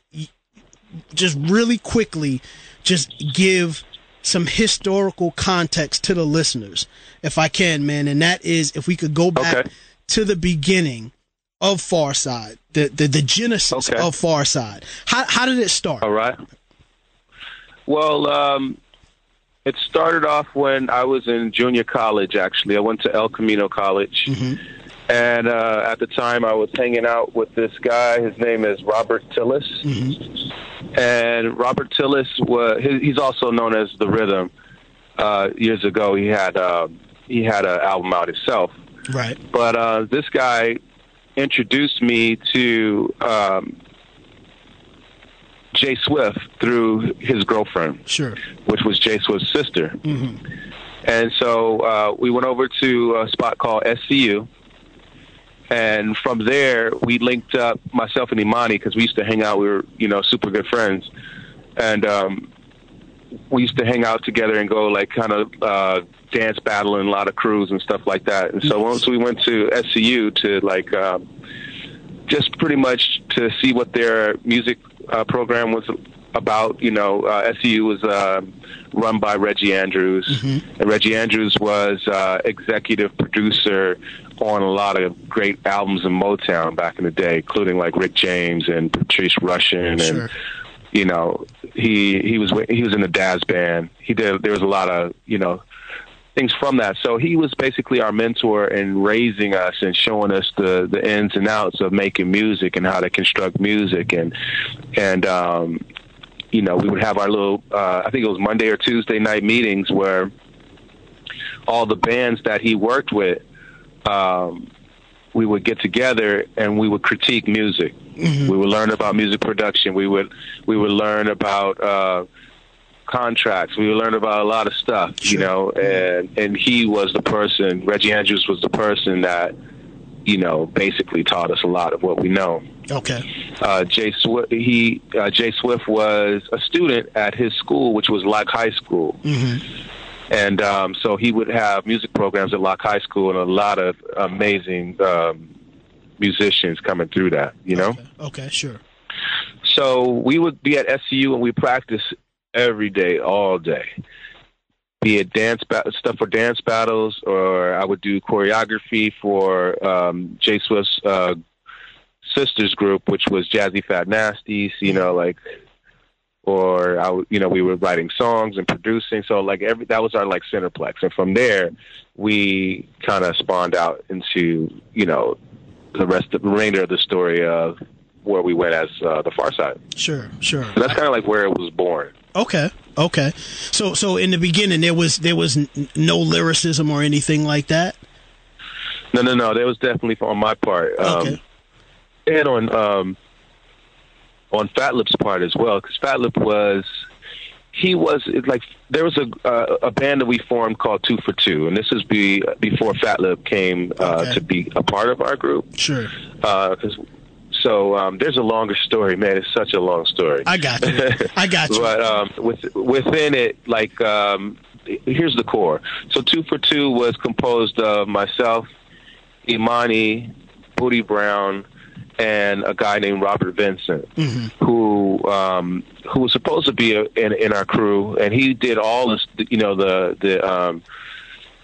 Speaker 4: just really quickly, just give some historical context to the listeners, if I can, man. And that is, if we could go back to the beginning of Pharcyde, the the, the genesis of Pharcyde. How how did it start?
Speaker 23: All right. Well, um, it started off when I was in junior college. Actually, I went to El Camino College, and uh, at the time I was hanging out with this guy. His name is Robert Tillis, and Robert Tillis was, he's also known as the Rhythm. Uh, years ago, he had uh, he had an album out himself.
Speaker 4: Right.
Speaker 23: But uh, this guy introduced me to um, Jay Swift through his girlfriend,
Speaker 4: Sure.
Speaker 23: which was Jay Swift's sister.
Speaker 4: Mm-hmm.
Speaker 23: And so uh, we went over to a spot called SCU. And from there, we linked up, myself and Imani, because we used to hang out. We were, you know, super good friends. And um, we used to hang out together and go, like, kind of uh, dance battle in a lot of crews and stuff like that. And so once we went to SCU to, like, um, just pretty much to see what their music uh, program was about. You know, uh, SCU was uh, run by Reggie Andrews, and Reggie Andrews was uh, executive producer on a lot of great albums in Motown back in the day, including like Rick James and Patrice Rushen and you know he he was he was in the Dazz band. He did there was a lot of you know things from that. So he was basically our mentor in raising us and showing us the the ins and outs of making music and how to construct music and and um you know we would have our little uh I think it was Monday or Tuesday night meetings where all the bands that he worked with um we would get together and we would critique music. We would learn about music production. We would we would learn about uh, contracts. We would learn about a lot of stuff, you know. And and he was the person. Reggie Andrews was the person that you know basically taught us a lot of what we know.
Speaker 4: Okay.
Speaker 23: Uh, Jay Swift, he uh, Jay Swift was a student at his school, which was like high school.
Speaker 4: Mm-hmm.
Speaker 23: And um, so he would have music programs at Locke High School, and a lot of amazing um, musicians coming through that. You know.
Speaker 4: Okay, sure.
Speaker 23: So we would be at SCU and we practice every day, all day. Be it dance ba- stuff for dance battles, or I would do choreography for um, J Swift's uh, sisters group, which was Jazzy Fat Nasties. You know, like, or I, you know, we were writing songs and producing. So like every that was our like centerplex, and from there we kind of spawned out into you know the rest, of the remainder of the story of where we went as uh, the Pharcyde.
Speaker 4: Sure, sure.
Speaker 23: So that's kind of like where it was born.
Speaker 4: Okay, okay. So, so in the beginning, there was there was n- no lyricism or anything like that.
Speaker 23: No, no, no. That was definitely on my part. Um,
Speaker 4: Okay.
Speaker 23: And on um, on Fatlip's part as well, because Fatlip was he was like there was a uh, a band that we formed called Two for Two, and this is be before Fatlip came uh,
Speaker 4: Okay.
Speaker 23: to be a part of our group.
Speaker 4: Sure.
Speaker 23: Because so um, there's a longer story, man. It's such a long story.
Speaker 4: I got you. I got you.
Speaker 23: But um, with, within it, like, um, here's the core. So Two for Two was composed of myself, Imani, Booty Brown, and a guy named Robert Vincent, who um, who was supposed to be a, in, in our crew, and he did all this, you know, the the um,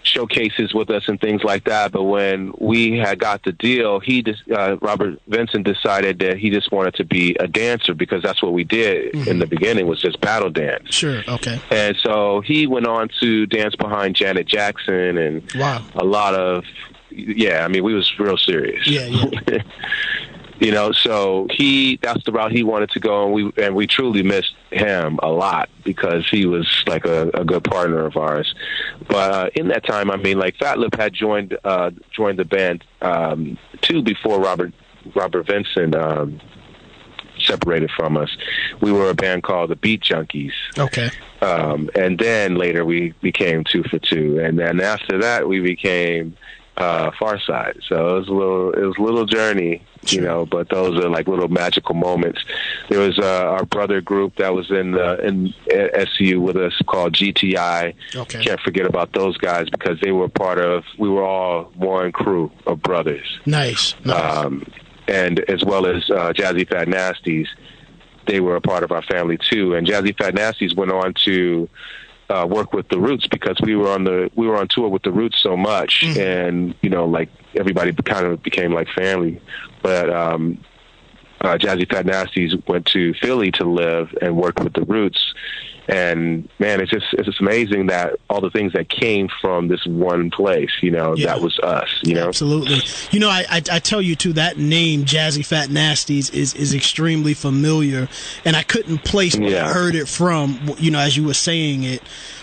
Speaker 23: showcases with us and things like that. But when we had got the deal, he just uh, Robert Vincent decided that he just wanted to be a dancer because that's what we did in the beginning was just battle dance.
Speaker 4: Sure. Okay.
Speaker 23: And so he went on to dance behind Janet Jackson and
Speaker 4: Wow.
Speaker 23: a lot of yeah, I mean we was real serious.
Speaker 4: Yeah. Yeah.
Speaker 23: you know, so he that's the route he wanted to go and we and we truly missed him a lot because he was like a, a good partner of ours. But uh, in that time, I mean, like Fatlip had joined uh, joined the band um, too before Robert Robert Vincent um, separated from us. We were a band called the Beat Junkies.
Speaker 4: Okay.
Speaker 23: Um, and then later we became two for two, and then after that we became uh, Pharcyde. So it was a little, it was a little journey, you know. But those are like little magical moments. There was uh, our brother group that was in the in SU with us called GTI.
Speaker 4: Okay.
Speaker 23: Can't forget about those guys because they were part of. We were all one crew of brothers
Speaker 4: Nice.
Speaker 23: um, and as well as uh, Jazzy Fat Nasties, they were a part of our family too. And Jazzy Fat Nasties went on to uh, work with the Roots because we were on the we were on tour with the Roots so much, and you know, like everybody kind of became like family. But um, uh, Jazzy Fat Nasties went to Philly to live and work with the Roots. And man, it's just it's just amazing that all the things that came from this one place, you know,
Speaker 4: Yeah.
Speaker 23: that was us, you know.
Speaker 4: Absolutely. You know, I, I I tell you too that name Jazzy Fat Nasties is is extremely familiar, and I couldn't place where I heard it from. You know, as you were saying it,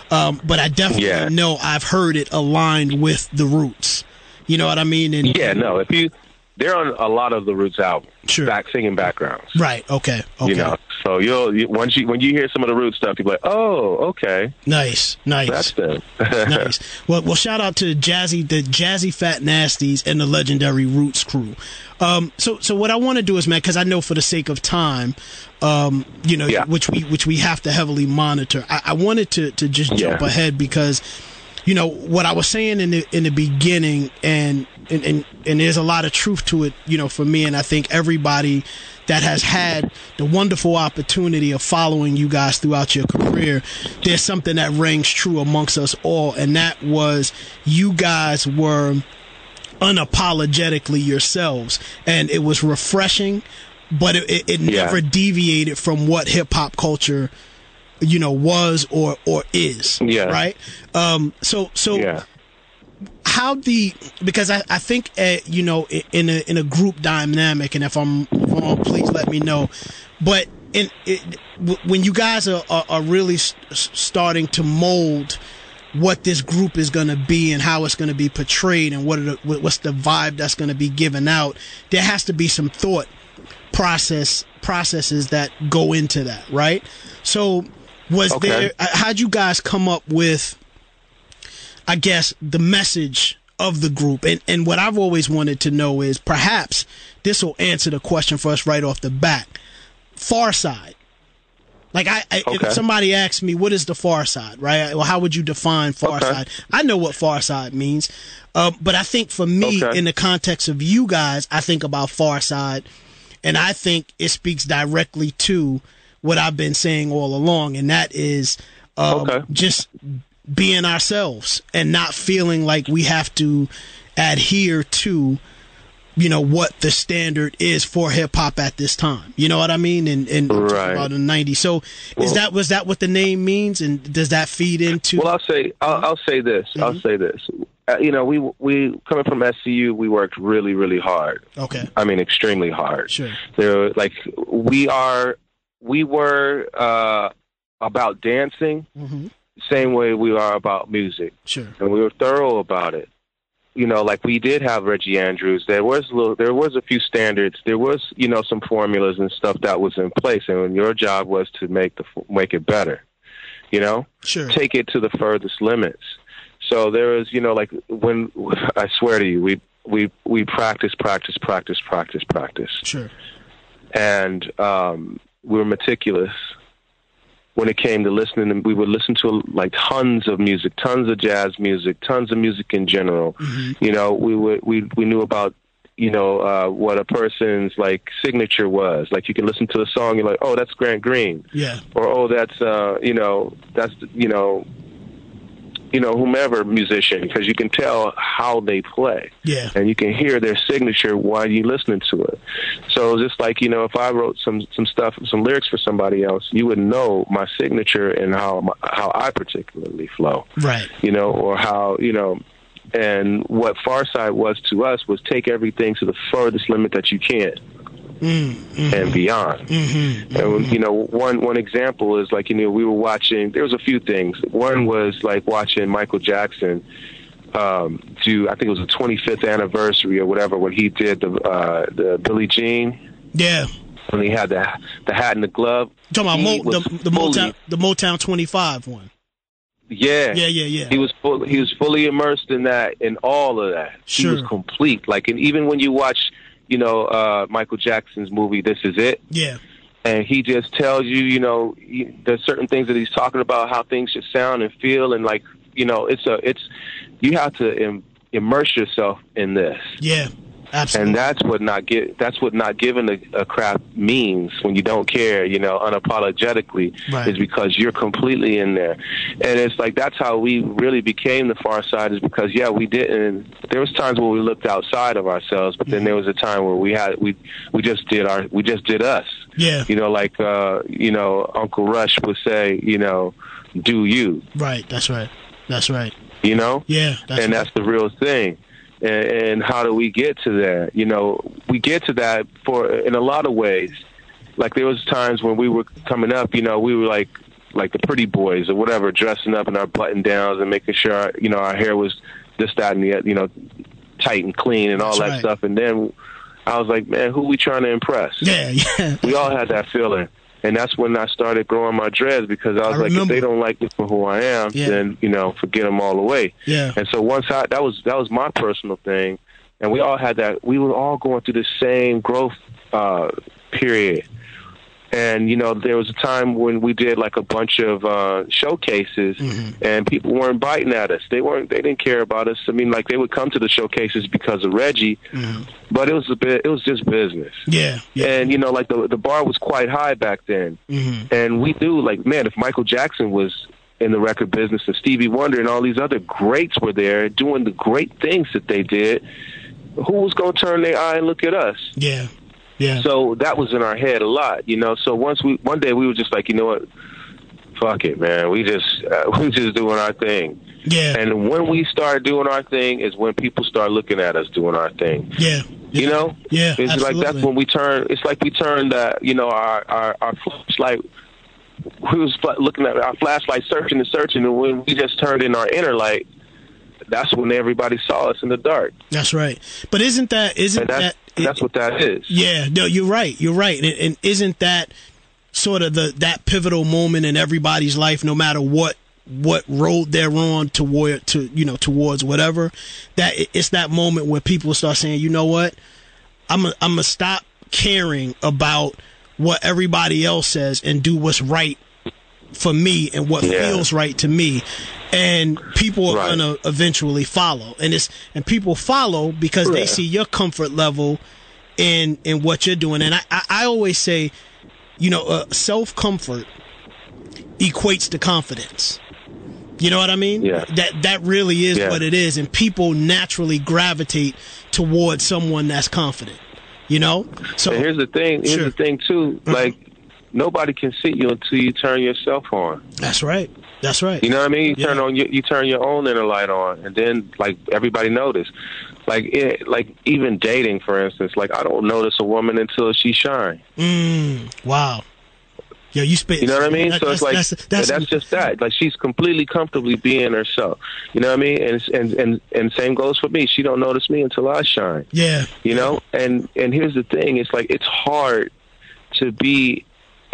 Speaker 4: um, but I definitely
Speaker 23: Yeah.
Speaker 4: know I've heard it aligned with the roots. You know what I mean? And
Speaker 23: Yeah, no. If you, they're on a lot of the Roots albums,
Speaker 4: Sure.
Speaker 23: back singing backgrounds.
Speaker 4: Right. Okay. Okay.
Speaker 23: You know, so you'll you, once you when you hear some of the Roots stuff, you're like, oh, okay,
Speaker 4: Nice. Nice.
Speaker 23: that's them.
Speaker 4: nice. Well, well, shout out to Jazzy, the Jazzy Fat Nasties, and the legendary Roots crew. Um, so, so what I want to do is, man, because I know for the sake of time, um, you know, yeah. which we which we have to heavily monitor. I, I wanted to to just jump
Speaker 23: Yeah.
Speaker 4: ahead because, you know, what I was saying in the in the beginning, and and and, and there's a lot of truth to it, you know, for me, and I think everybody that has had the wonderful opportunity of following you guys throughout your career, there's something that rings true amongst us all, and that was you guys were unapologetically yourselves, and it was refreshing, but it, it, it
Speaker 23: Yeah.
Speaker 4: never deviated from what hip hop culture, you know, was or or is.
Speaker 23: Yeah.
Speaker 4: Right. Um. So so
Speaker 23: yeah,
Speaker 4: how the because I, I think uh, you know in a in a group dynamic and if I'm wrong please let me know but in it, when you guys are, are, are really starting to mold what this group is going to be and how it's going to be portrayed and what are the, what's the vibe that's going to be given out there has to be some thought process processes that go into that right so was
Speaker 23: Okay.
Speaker 4: there uh, how'd you guys come up with I guess, the message of the group. And, and what I've always wanted to know is perhaps this will answer the question for us right off the bat. Pharcyde. Like I, I
Speaker 23: Okay.
Speaker 4: if somebody asks me, what is the far side, right? Well, how would you define far
Speaker 23: Okay.
Speaker 4: side? I know what far side means. Uh, but I think for me,
Speaker 23: Okay.
Speaker 4: in the context of you guys, I think about far side and I think it speaks directly to what I've been saying all along. And that is, um, just being ourselves and not feeling like we have to adhere to you know what the standard is for hip hop at this time. You know what I mean? And and
Speaker 23: Right.
Speaker 4: about the '90s. So is that was that what the name means, and does that feed into?
Speaker 23: Well, I'll say I'll, I'll say this.
Speaker 4: Mm-hmm.
Speaker 23: I'll say this. Uh, you know, we we coming from SCU, we worked really really hard.
Speaker 4: okay,
Speaker 23: I mean, extremely hard.
Speaker 4: sure,
Speaker 23: There, like we are, we were uh, about dancing,
Speaker 4: mm-hmm.
Speaker 23: same way we are about music,
Speaker 4: sure,
Speaker 23: and we were thorough about it. You know, like we did have Reggie Andrews. There was a little, there was a few standards. There was, you know, some formulas and stuff that was in place, and your job was to make the make it better. You know,
Speaker 4: sure.
Speaker 23: take it to the furthest limits. So there is, you know, like when I swear to you, we we we practice, practice, practice, practice, practice,
Speaker 4: sure,
Speaker 23: and um, we were meticulous when it came to listening. And we would listen to like tons of music, tons of jazz music, tons of music in general.
Speaker 4: Mm-hmm.
Speaker 23: You know, we would we we knew about you know uh, what a person's like signature was. Like you can listen to a song, you're like, oh, that's Grant Green
Speaker 4: yeah,
Speaker 23: or oh that's uh you know that's you know you know whomever musician because you can tell how they play.
Speaker 4: Yeah,
Speaker 23: and you can hear their signature while you're listening to it. So it's just like you know if i wrote some some stuff some lyrics for somebody else you would know my signature and how my, how i particularly flow.
Speaker 4: Right,
Speaker 23: you know or how you know and what Pharcyde was to us was take everything to the furthest limit that you can
Speaker 4: mm,
Speaker 23: and beyond.
Speaker 4: mm-hmm.
Speaker 23: And you know, one one example is like you know we were watching. There was a few things. One was like watching Michael Jackson um, do. I think it was the 25th anniversary or whatever when he did the uh, the Billie Jean
Speaker 4: yeah.
Speaker 23: when he had the the hat and the glove.
Speaker 4: You Talking about Mo, the, the Motown, the Motown 25 one.
Speaker 23: Yeah,
Speaker 4: Yeah, yeah, yeah.
Speaker 23: He was full, he was fully immersed in that in all of that. He was complete. Like and even when you watch, you know, uh, Michael Jackson's movie This Is It.
Speaker 4: Yeah,
Speaker 23: and he just tells you, you know, he, there's certain things that he's talking about, how things should sound and feel, and like, you know, it's a, it's, you have to Im- immerse yourself in this,
Speaker 4: yeah, absolutely.
Speaker 23: and that's what not get, that's what not giving a, a crap means when you don't care, you know, unapologetically,
Speaker 4: Right.
Speaker 23: is because you're completely in there, and it's like that's how we really became the Pharcyde, is because yeah, we didn't. There was times where we looked outside of ourselves, but then
Speaker 4: Mm-hmm.
Speaker 23: there was a time where we had we we just did our we just did us.
Speaker 4: yeah,
Speaker 23: You know, like uh, you know, Uncle Rush would say, you know, do you,
Speaker 4: right. That's right. That's right.
Speaker 23: you know?
Speaker 4: Yeah, that's
Speaker 23: and
Speaker 4: right.
Speaker 23: that's the real thing. And, and how do we get to that? You know, we get to that for in a lot of ways. Like there was times when we were coming up, you know, we were like like the pretty boys or whatever, dressing up in our button downs and making sure our, you know our hair was this, that, and the you know tight and clean and all
Speaker 4: That's
Speaker 23: that
Speaker 4: right.
Speaker 23: stuff. And then I was like, man, who we trying to impress?
Speaker 4: Yeah, yeah.
Speaker 23: we all had that feeling. And that's when I started growing my dreads because I was
Speaker 4: I
Speaker 23: like,
Speaker 4: remember.
Speaker 23: if they don't like me for who I am,
Speaker 4: Yeah.
Speaker 23: then you know, forget them all away.
Speaker 4: Yeah.
Speaker 23: And so once I that was that was my personal thing, and we all had that. We were all going through the same growth uh, period. And you know, there was a time when we did like a bunch of uh, showcases,
Speaker 4: Mm-hmm.
Speaker 23: and people weren't biting at us. They weren't. They didn't care about us. I mean, like they would come to the showcases because of Reggie, but it was a bit. It was just business.
Speaker 4: Mm-hmm. Yeah, yeah.
Speaker 23: And you know, like the the bar was quite high back then,
Speaker 4: Mhm.
Speaker 23: and we knew, like, man, if Michael Jackson was in the record business and Stevie Wonder and all these other greats were there doing the great things that they did, who was going to turn their eye and look at us?
Speaker 4: Yeah, yeah.
Speaker 23: So that was in our head a lot, you know. So once we one day we were just like, you know what, fuck it, man. We just uh, we just doing our thing.
Speaker 4: Yeah.
Speaker 23: And when we start doing our thing is when people start looking at us doing our thing.
Speaker 4: Yeah.
Speaker 23: You know?
Speaker 4: Yeah,
Speaker 23: It's like that's when we turn. It's like we turned, uh, you know, our our our flashlight. We was looking at our flashlight, searching and searching, and when we just turned in our inner light, that's when everybody saw us in the dark.
Speaker 4: That's right. But isn't that isn't
Speaker 23: that's
Speaker 4: that
Speaker 23: that's what that is.
Speaker 4: Yeah, no, you're right. You're right. And, and isn't that sort of the that pivotal moment in everybody's life, no matter what what road they're on toward to you know towards whatever? That it's that moment where people start saying, you know what, I'm i I'm gonna stop caring about what everybody else says and do what's right for me and what
Speaker 23: Yeah.
Speaker 4: feels right to me and people are
Speaker 23: Right.
Speaker 4: gonna eventually follow and it's and people follow because they see your comfort level in in what you're doing and i i, I always say you know uh, self comfort equates to confidence you know what I mean?
Speaker 23: Yeah.
Speaker 4: That that really is
Speaker 23: Yeah.
Speaker 4: what it is, and people naturally gravitate towards someone that's confident. You know. So
Speaker 23: and here's the thing. Here's
Speaker 4: Sure.
Speaker 23: the thing too. Like nobody can see you until you turn yourself on.
Speaker 4: that's right. That's right.
Speaker 23: You know what I mean? You
Speaker 4: Yeah.
Speaker 23: turn on your, you turn your own inner light on, and then like everybody notice. Like it, like even dating, for instance. Like I don't notice a woman until she shines.
Speaker 4: Mm, wow. Yeah, you spit.
Speaker 23: You know what I mean?
Speaker 4: that-
Speaker 23: so it's like
Speaker 4: that's,
Speaker 23: that's,
Speaker 4: that's,
Speaker 23: just that. Like she's completely comfortably being herself. You know what I mean? And and and and same goes for me. She don't notice me until I shine.
Speaker 4: yeah.
Speaker 23: You know? And and here's the thing. It's like it's hard to be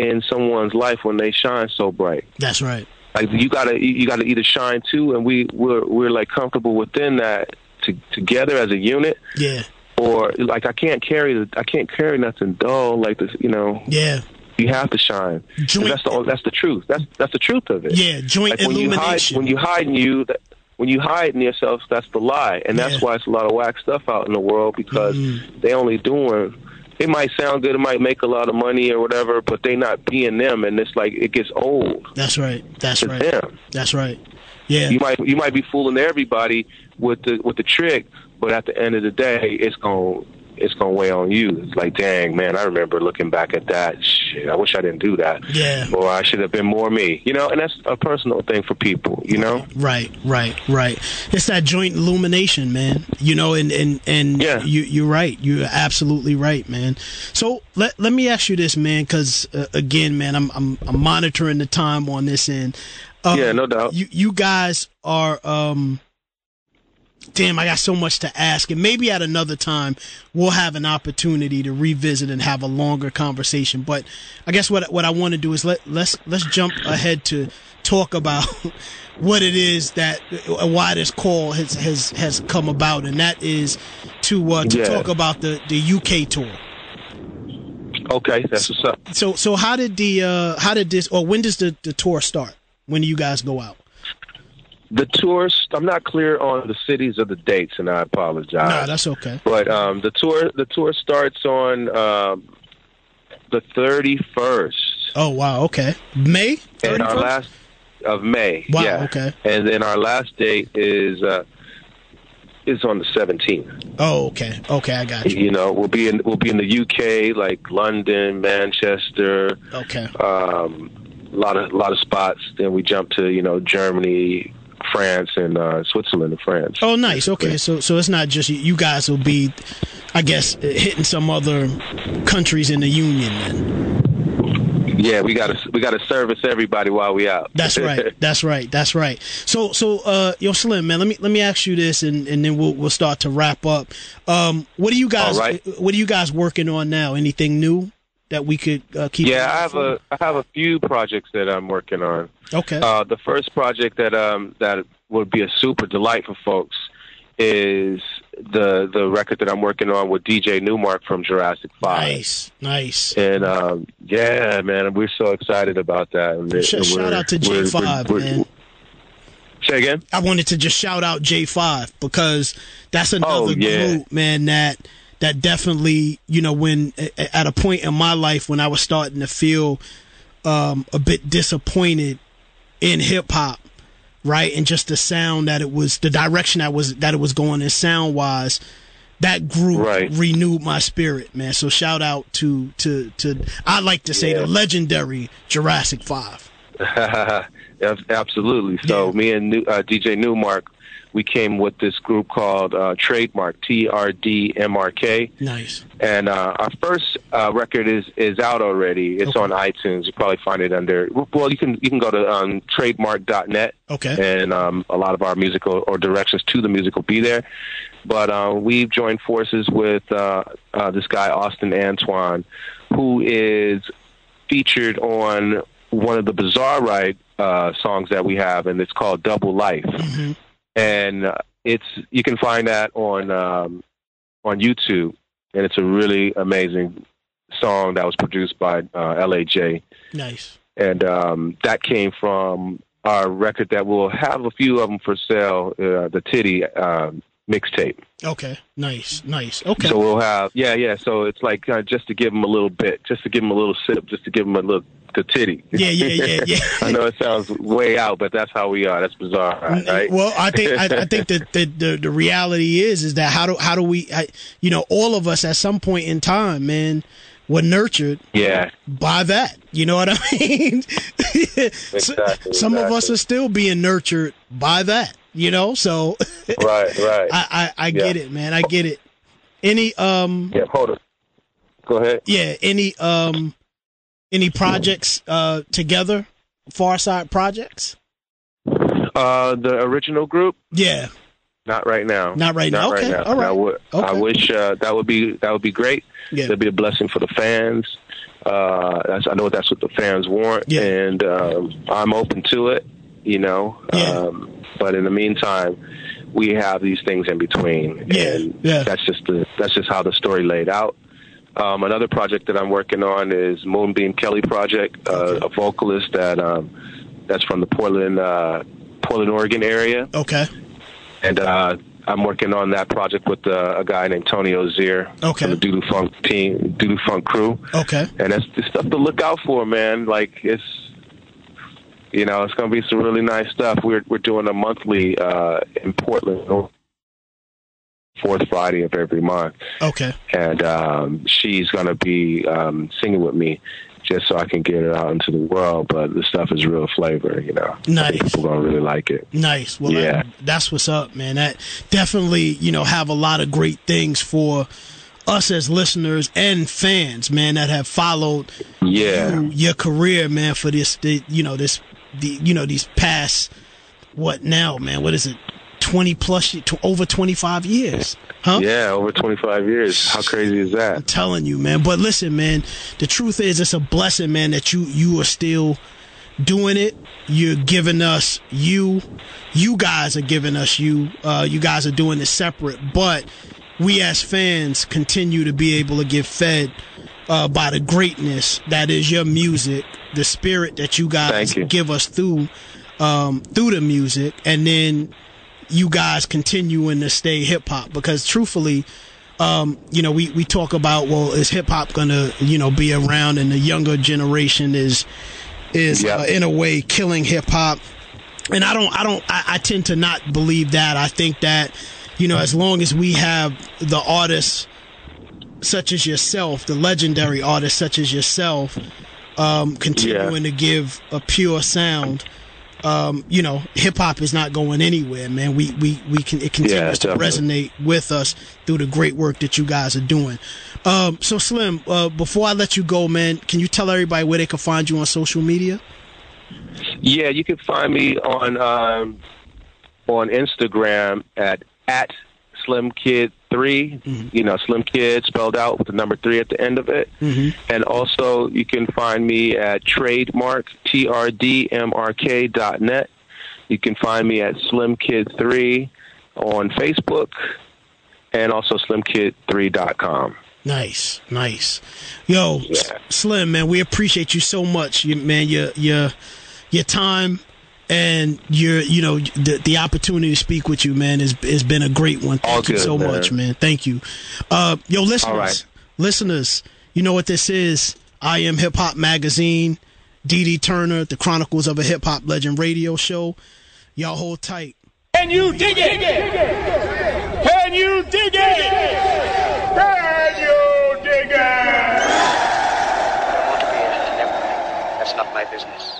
Speaker 23: in someone's life when they shine so bright.
Speaker 4: That's right.
Speaker 23: Like you gotta you gotta either shine too, and we we're we're like comfortable within that to, together as a unit.
Speaker 4: Yeah.
Speaker 23: Or like I can't carry the I can't carry nothing dull like this. You know.
Speaker 4: Yeah.
Speaker 23: You have to shine. 'Cause That's the that's the truth. That's that's the truth of it.
Speaker 4: Yeah, joint
Speaker 23: like when you hide when you hide in you that when you hide in yourself that's the lie and that's
Speaker 4: Yeah.
Speaker 23: why it's a lot of whack stuff out in the world because
Speaker 4: Mm-hmm.
Speaker 23: they only doing it might sound good it might make a lot of money or whatever but they not being them and it's like it gets old
Speaker 4: That's right. That's
Speaker 23: to
Speaker 4: right.
Speaker 23: them
Speaker 4: That's right. Yeah.
Speaker 23: you might you might be fooling everybody with the with the trick but at the end of the day it's going it's gonna weigh on you. It's like, dang, man, I remember looking back at that. Shit, I wish I didn't do that.
Speaker 4: Yeah.
Speaker 23: Or I should have been more me. You know, and that's a personal thing for people. You know.
Speaker 4: Right, right, right. It's that joint illumination, man. You know, and and and
Speaker 23: Yeah.
Speaker 4: you you're right. You're absolutely right, man. So let let me ask you this, man, because uh, again, man, I'm I'm I'm monitoring the time on this end. Um,
Speaker 23: Yeah, no doubt.
Speaker 4: You you guys are um. Damn, I got so much to ask, and maybe at another time we'll have an opportunity to revisit and have a longer conversation. But I guess what what I want to do is let let's let's jump ahead to talk about what it is that uh, why this call has has has come about, and that is to uh, to
Speaker 23: Yeah.
Speaker 4: talk about the the UK tour.
Speaker 23: Okay, that's what's up.
Speaker 4: So so how did the uh, how did this or when does the the tour start? When do you guys go out?
Speaker 23: The tours, I'm not clear on the cities or the dates, and I apologize.
Speaker 4: No, that's okay.
Speaker 23: But um, the tour, the tour starts on um, the 31st,
Speaker 4: Oh wow, okay. May
Speaker 23: and our last of May.
Speaker 4: Wow,
Speaker 23: yeah.
Speaker 4: okay.
Speaker 23: And then our last date is uh, is on the 17th.
Speaker 4: Oh okay, okay, I got you.
Speaker 23: You know, we'll be in we'll be in the UK, like London, Manchester.
Speaker 4: Okay.
Speaker 23: Um, a lot of a lot of spots. Then we jump to you know Germany, France, and uh, Switzerland and France.
Speaker 4: Oh, nice. Okay, so so it's not just you, guys will be, I guess, hitting some other countries in the union. Then
Speaker 23: Yeah, we gotta we gotta service everybody while we out.
Speaker 4: that's right. That's right. That's right. So so uh, yo, Slim, man, let me let me ask you this, and and then we'll we'll start to wrap up. Um, what are you guys?
Speaker 23: Right.
Speaker 4: What are you guys working on now? Anything new that we could uh, keep?
Speaker 23: yeah, I have a I have a few projects that I'm working on.
Speaker 4: Okay.
Speaker 23: Uh, the first project that um that would be a super delight for folks is the the record that I'm working on with DJ Nu-Mark from Jurassic Five.
Speaker 4: Nice, nice.
Speaker 23: And um, yeah, man, we're so excited about that. And it-
Speaker 4: Sh- shout out to J5,
Speaker 23: we're- we're-
Speaker 4: man.
Speaker 23: Say again.
Speaker 4: I wanted to just shout out J5 because that's another
Speaker 23: Oh, yeah.
Speaker 4: group, man, that that definitely, you know, when at a point in my life when I was starting to feel um, a bit disappointed in hip hop, right, and just the sound that it was, the direction that was that it was going in sound wise, that group
Speaker 23: Right.
Speaker 4: renewed my spirit, man. So shout out to to to I like to say
Speaker 23: Yeah.
Speaker 4: the legendary Jurassic Five.
Speaker 23: Absolutely. So me and New, uh, DJ Nu-Mark, we came with this group called uh, Trademark T R D M R K.
Speaker 4: Nice.
Speaker 23: And uh, our first uh, record is is out already. It's on iTunes. You probably find it under. Well, you can you can go to um, trademark.net.
Speaker 4: Okay.
Speaker 23: And um, a lot of our musical or directions to the music will be there. But uh, we've joined forces with uh, uh, this guy Austin Antoine, who is featured on one of the Bizarre Ride uh, songs that we have, and it's called Double Life. And uh, it's you can find that on um, on YouTube, and it's a really amazing song that was produced by uh, LAJ,
Speaker 4: Nice.
Speaker 23: and um, that came from our record that we'll have a few of them for sale, uh, the Titty um mixtape.
Speaker 4: Okay. Nice. Nice. Okay.
Speaker 23: So we'll have, yeah, yeah. So it's like uh, just to give them a little bit, just to give them a little sip, just to give them a little the titty.
Speaker 4: Yeah, yeah, yeah, yeah.
Speaker 23: I know it sounds way out, but that's how we are. That's bizarre, right?
Speaker 4: Well, I think I, I think that the, the the reality is is that how do how do we I, you know all of us at some point in time, man, were nurtured
Speaker 23: yeah,
Speaker 4: by that. You know what I mean?
Speaker 23: exactly.
Speaker 4: some of us are still being nurtured by that. You know, so
Speaker 23: right, right.
Speaker 4: I I, I get it, man. I get it. Any um
Speaker 23: yeah, hold on. Go ahead.
Speaker 4: yeah any um any projects uh together, Pharcyde projects?
Speaker 23: Uh, the original group.
Speaker 4: Yeah.
Speaker 23: Not right now.
Speaker 4: Not right now.
Speaker 23: Not
Speaker 4: Okay,
Speaker 23: right now.
Speaker 4: all right.
Speaker 23: I, would, I wish uh, that would be that would be great.
Speaker 4: Yeah.
Speaker 23: That'd be a blessing for the fans. Uh, that's, I know that's what the fans want, and um, I'm open to it. You know, um, but in the meantime, we have these things in between, and that's just the that's just how the story laid out. Um, another project that I'm working on is Moonbeam Kelly Project, uh, a vocalist that um, that's from the Portland uh, Portland, Oregon area
Speaker 4: Okay.
Speaker 23: and uh, I'm working on that project with uh, a guy named Tony Ozier
Speaker 4: Okay.
Speaker 23: from the Doodoo Funk team, Doodoo Funk crew,
Speaker 4: Okay.
Speaker 23: and that's the stuff to look out for, man. Like it's, you know, it's gonna be some really nice stuff. We're we're doing a monthly uh, in Portland, fourth Friday of every month,
Speaker 4: Okay.
Speaker 23: and um, she's gonna be um, singing with me. Just so I can get it out into the world, but the stuff is real flavor, you know. I
Speaker 4: Nice.
Speaker 23: People gonna really like it.
Speaker 4: Nice. Well,
Speaker 23: Yeah.
Speaker 4: that- that's what's up, man. That definitely, you know, have a lot of great things for us as listeners and fans, man, that have followed
Speaker 23: Yeah.
Speaker 4: you, your career, man, for this, the, you know, this, the, you know, these past, what now, man? What is it? 20 plus, over 25 years. Huh?
Speaker 23: Yeah, over 25 years. How crazy is that?
Speaker 4: I'm telling you, man. But listen, man, the truth is it's a blessing, man, that you you are still doing it. You're giving us you. You guys are giving us you. Uh, you guys are doing it separate, but we as fans continue to be able to get fed uh, by the greatness that is your music, the spirit that you guys give us through um, through the music, and then you guys continuing to stay hip hop because truthfully um, you know, we, we talk about, well, is hip hop gonna, you know, be around and the younger generation is, is uh, in a way killing hip hop. And I don't, I don't, I, I tend to not believe that. I think that, you know, as long as we have the artists such as yourself, the legendary artists such as yourself, um, continuing to give a pure sound, um, you know, hip hop is not going anywhere, man. We we we can it continues
Speaker 23: Yeah,
Speaker 4: to resonate with us through the great work that you guys are doing. Um, so Slim, uh, before I let you go, man, can you tell everybody where they can find you on social media?
Speaker 23: Yeah, you can find me on um, on Instagram at at Slim Kid 3 You know, Slim Kid spelled out with the number three at the end of it.
Speaker 4: Mm-hmm.
Speaker 23: And also, you can find me at trademark t r d m r k dot net. You can find me at Slim Kid Three on Facebook, and also SlimKid3.com.
Speaker 4: Nice, nice. Yo, S- Slim, man, we appreciate you so much, you, man. Your your your time and your you know the the opportunity to speak with you, man, has has been a great one. Thank
Speaker 23: All
Speaker 4: you
Speaker 23: good,
Speaker 4: so
Speaker 23: man.
Speaker 4: much, man. Thank you. Uh, yo, listeners,
Speaker 23: All right.
Speaker 4: listeners, you know what this is? I am Hip Hop Magazine. Dee Dee Turner, the Chronicles of a Hip Hop Legend radio show. Y'all hold tight.
Speaker 24: Can you dig it? Can you dig it? Can you dig it?
Speaker 25: That's not my business.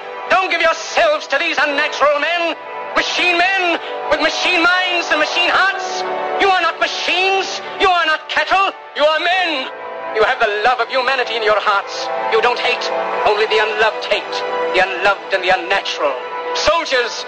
Speaker 25: Don't give yourselves to these unnatural men, machine men with machine minds and machine hearts. You are not machines. You are not cattle. You are men. You have the love of humanity in your hearts. You don't hate. Only the unloved hate. The unloved and the unnatural. Soldiers,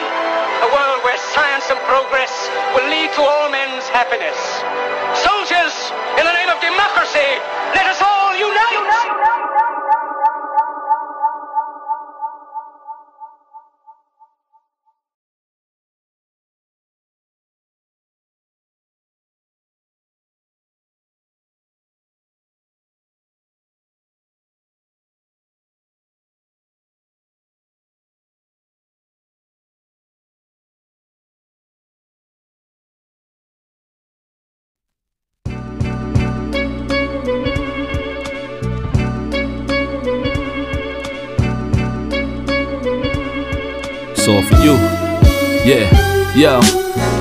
Speaker 25: happiness. Soldiers, in the name of democracy, let us all
Speaker 18: all for you. Yeah, yo.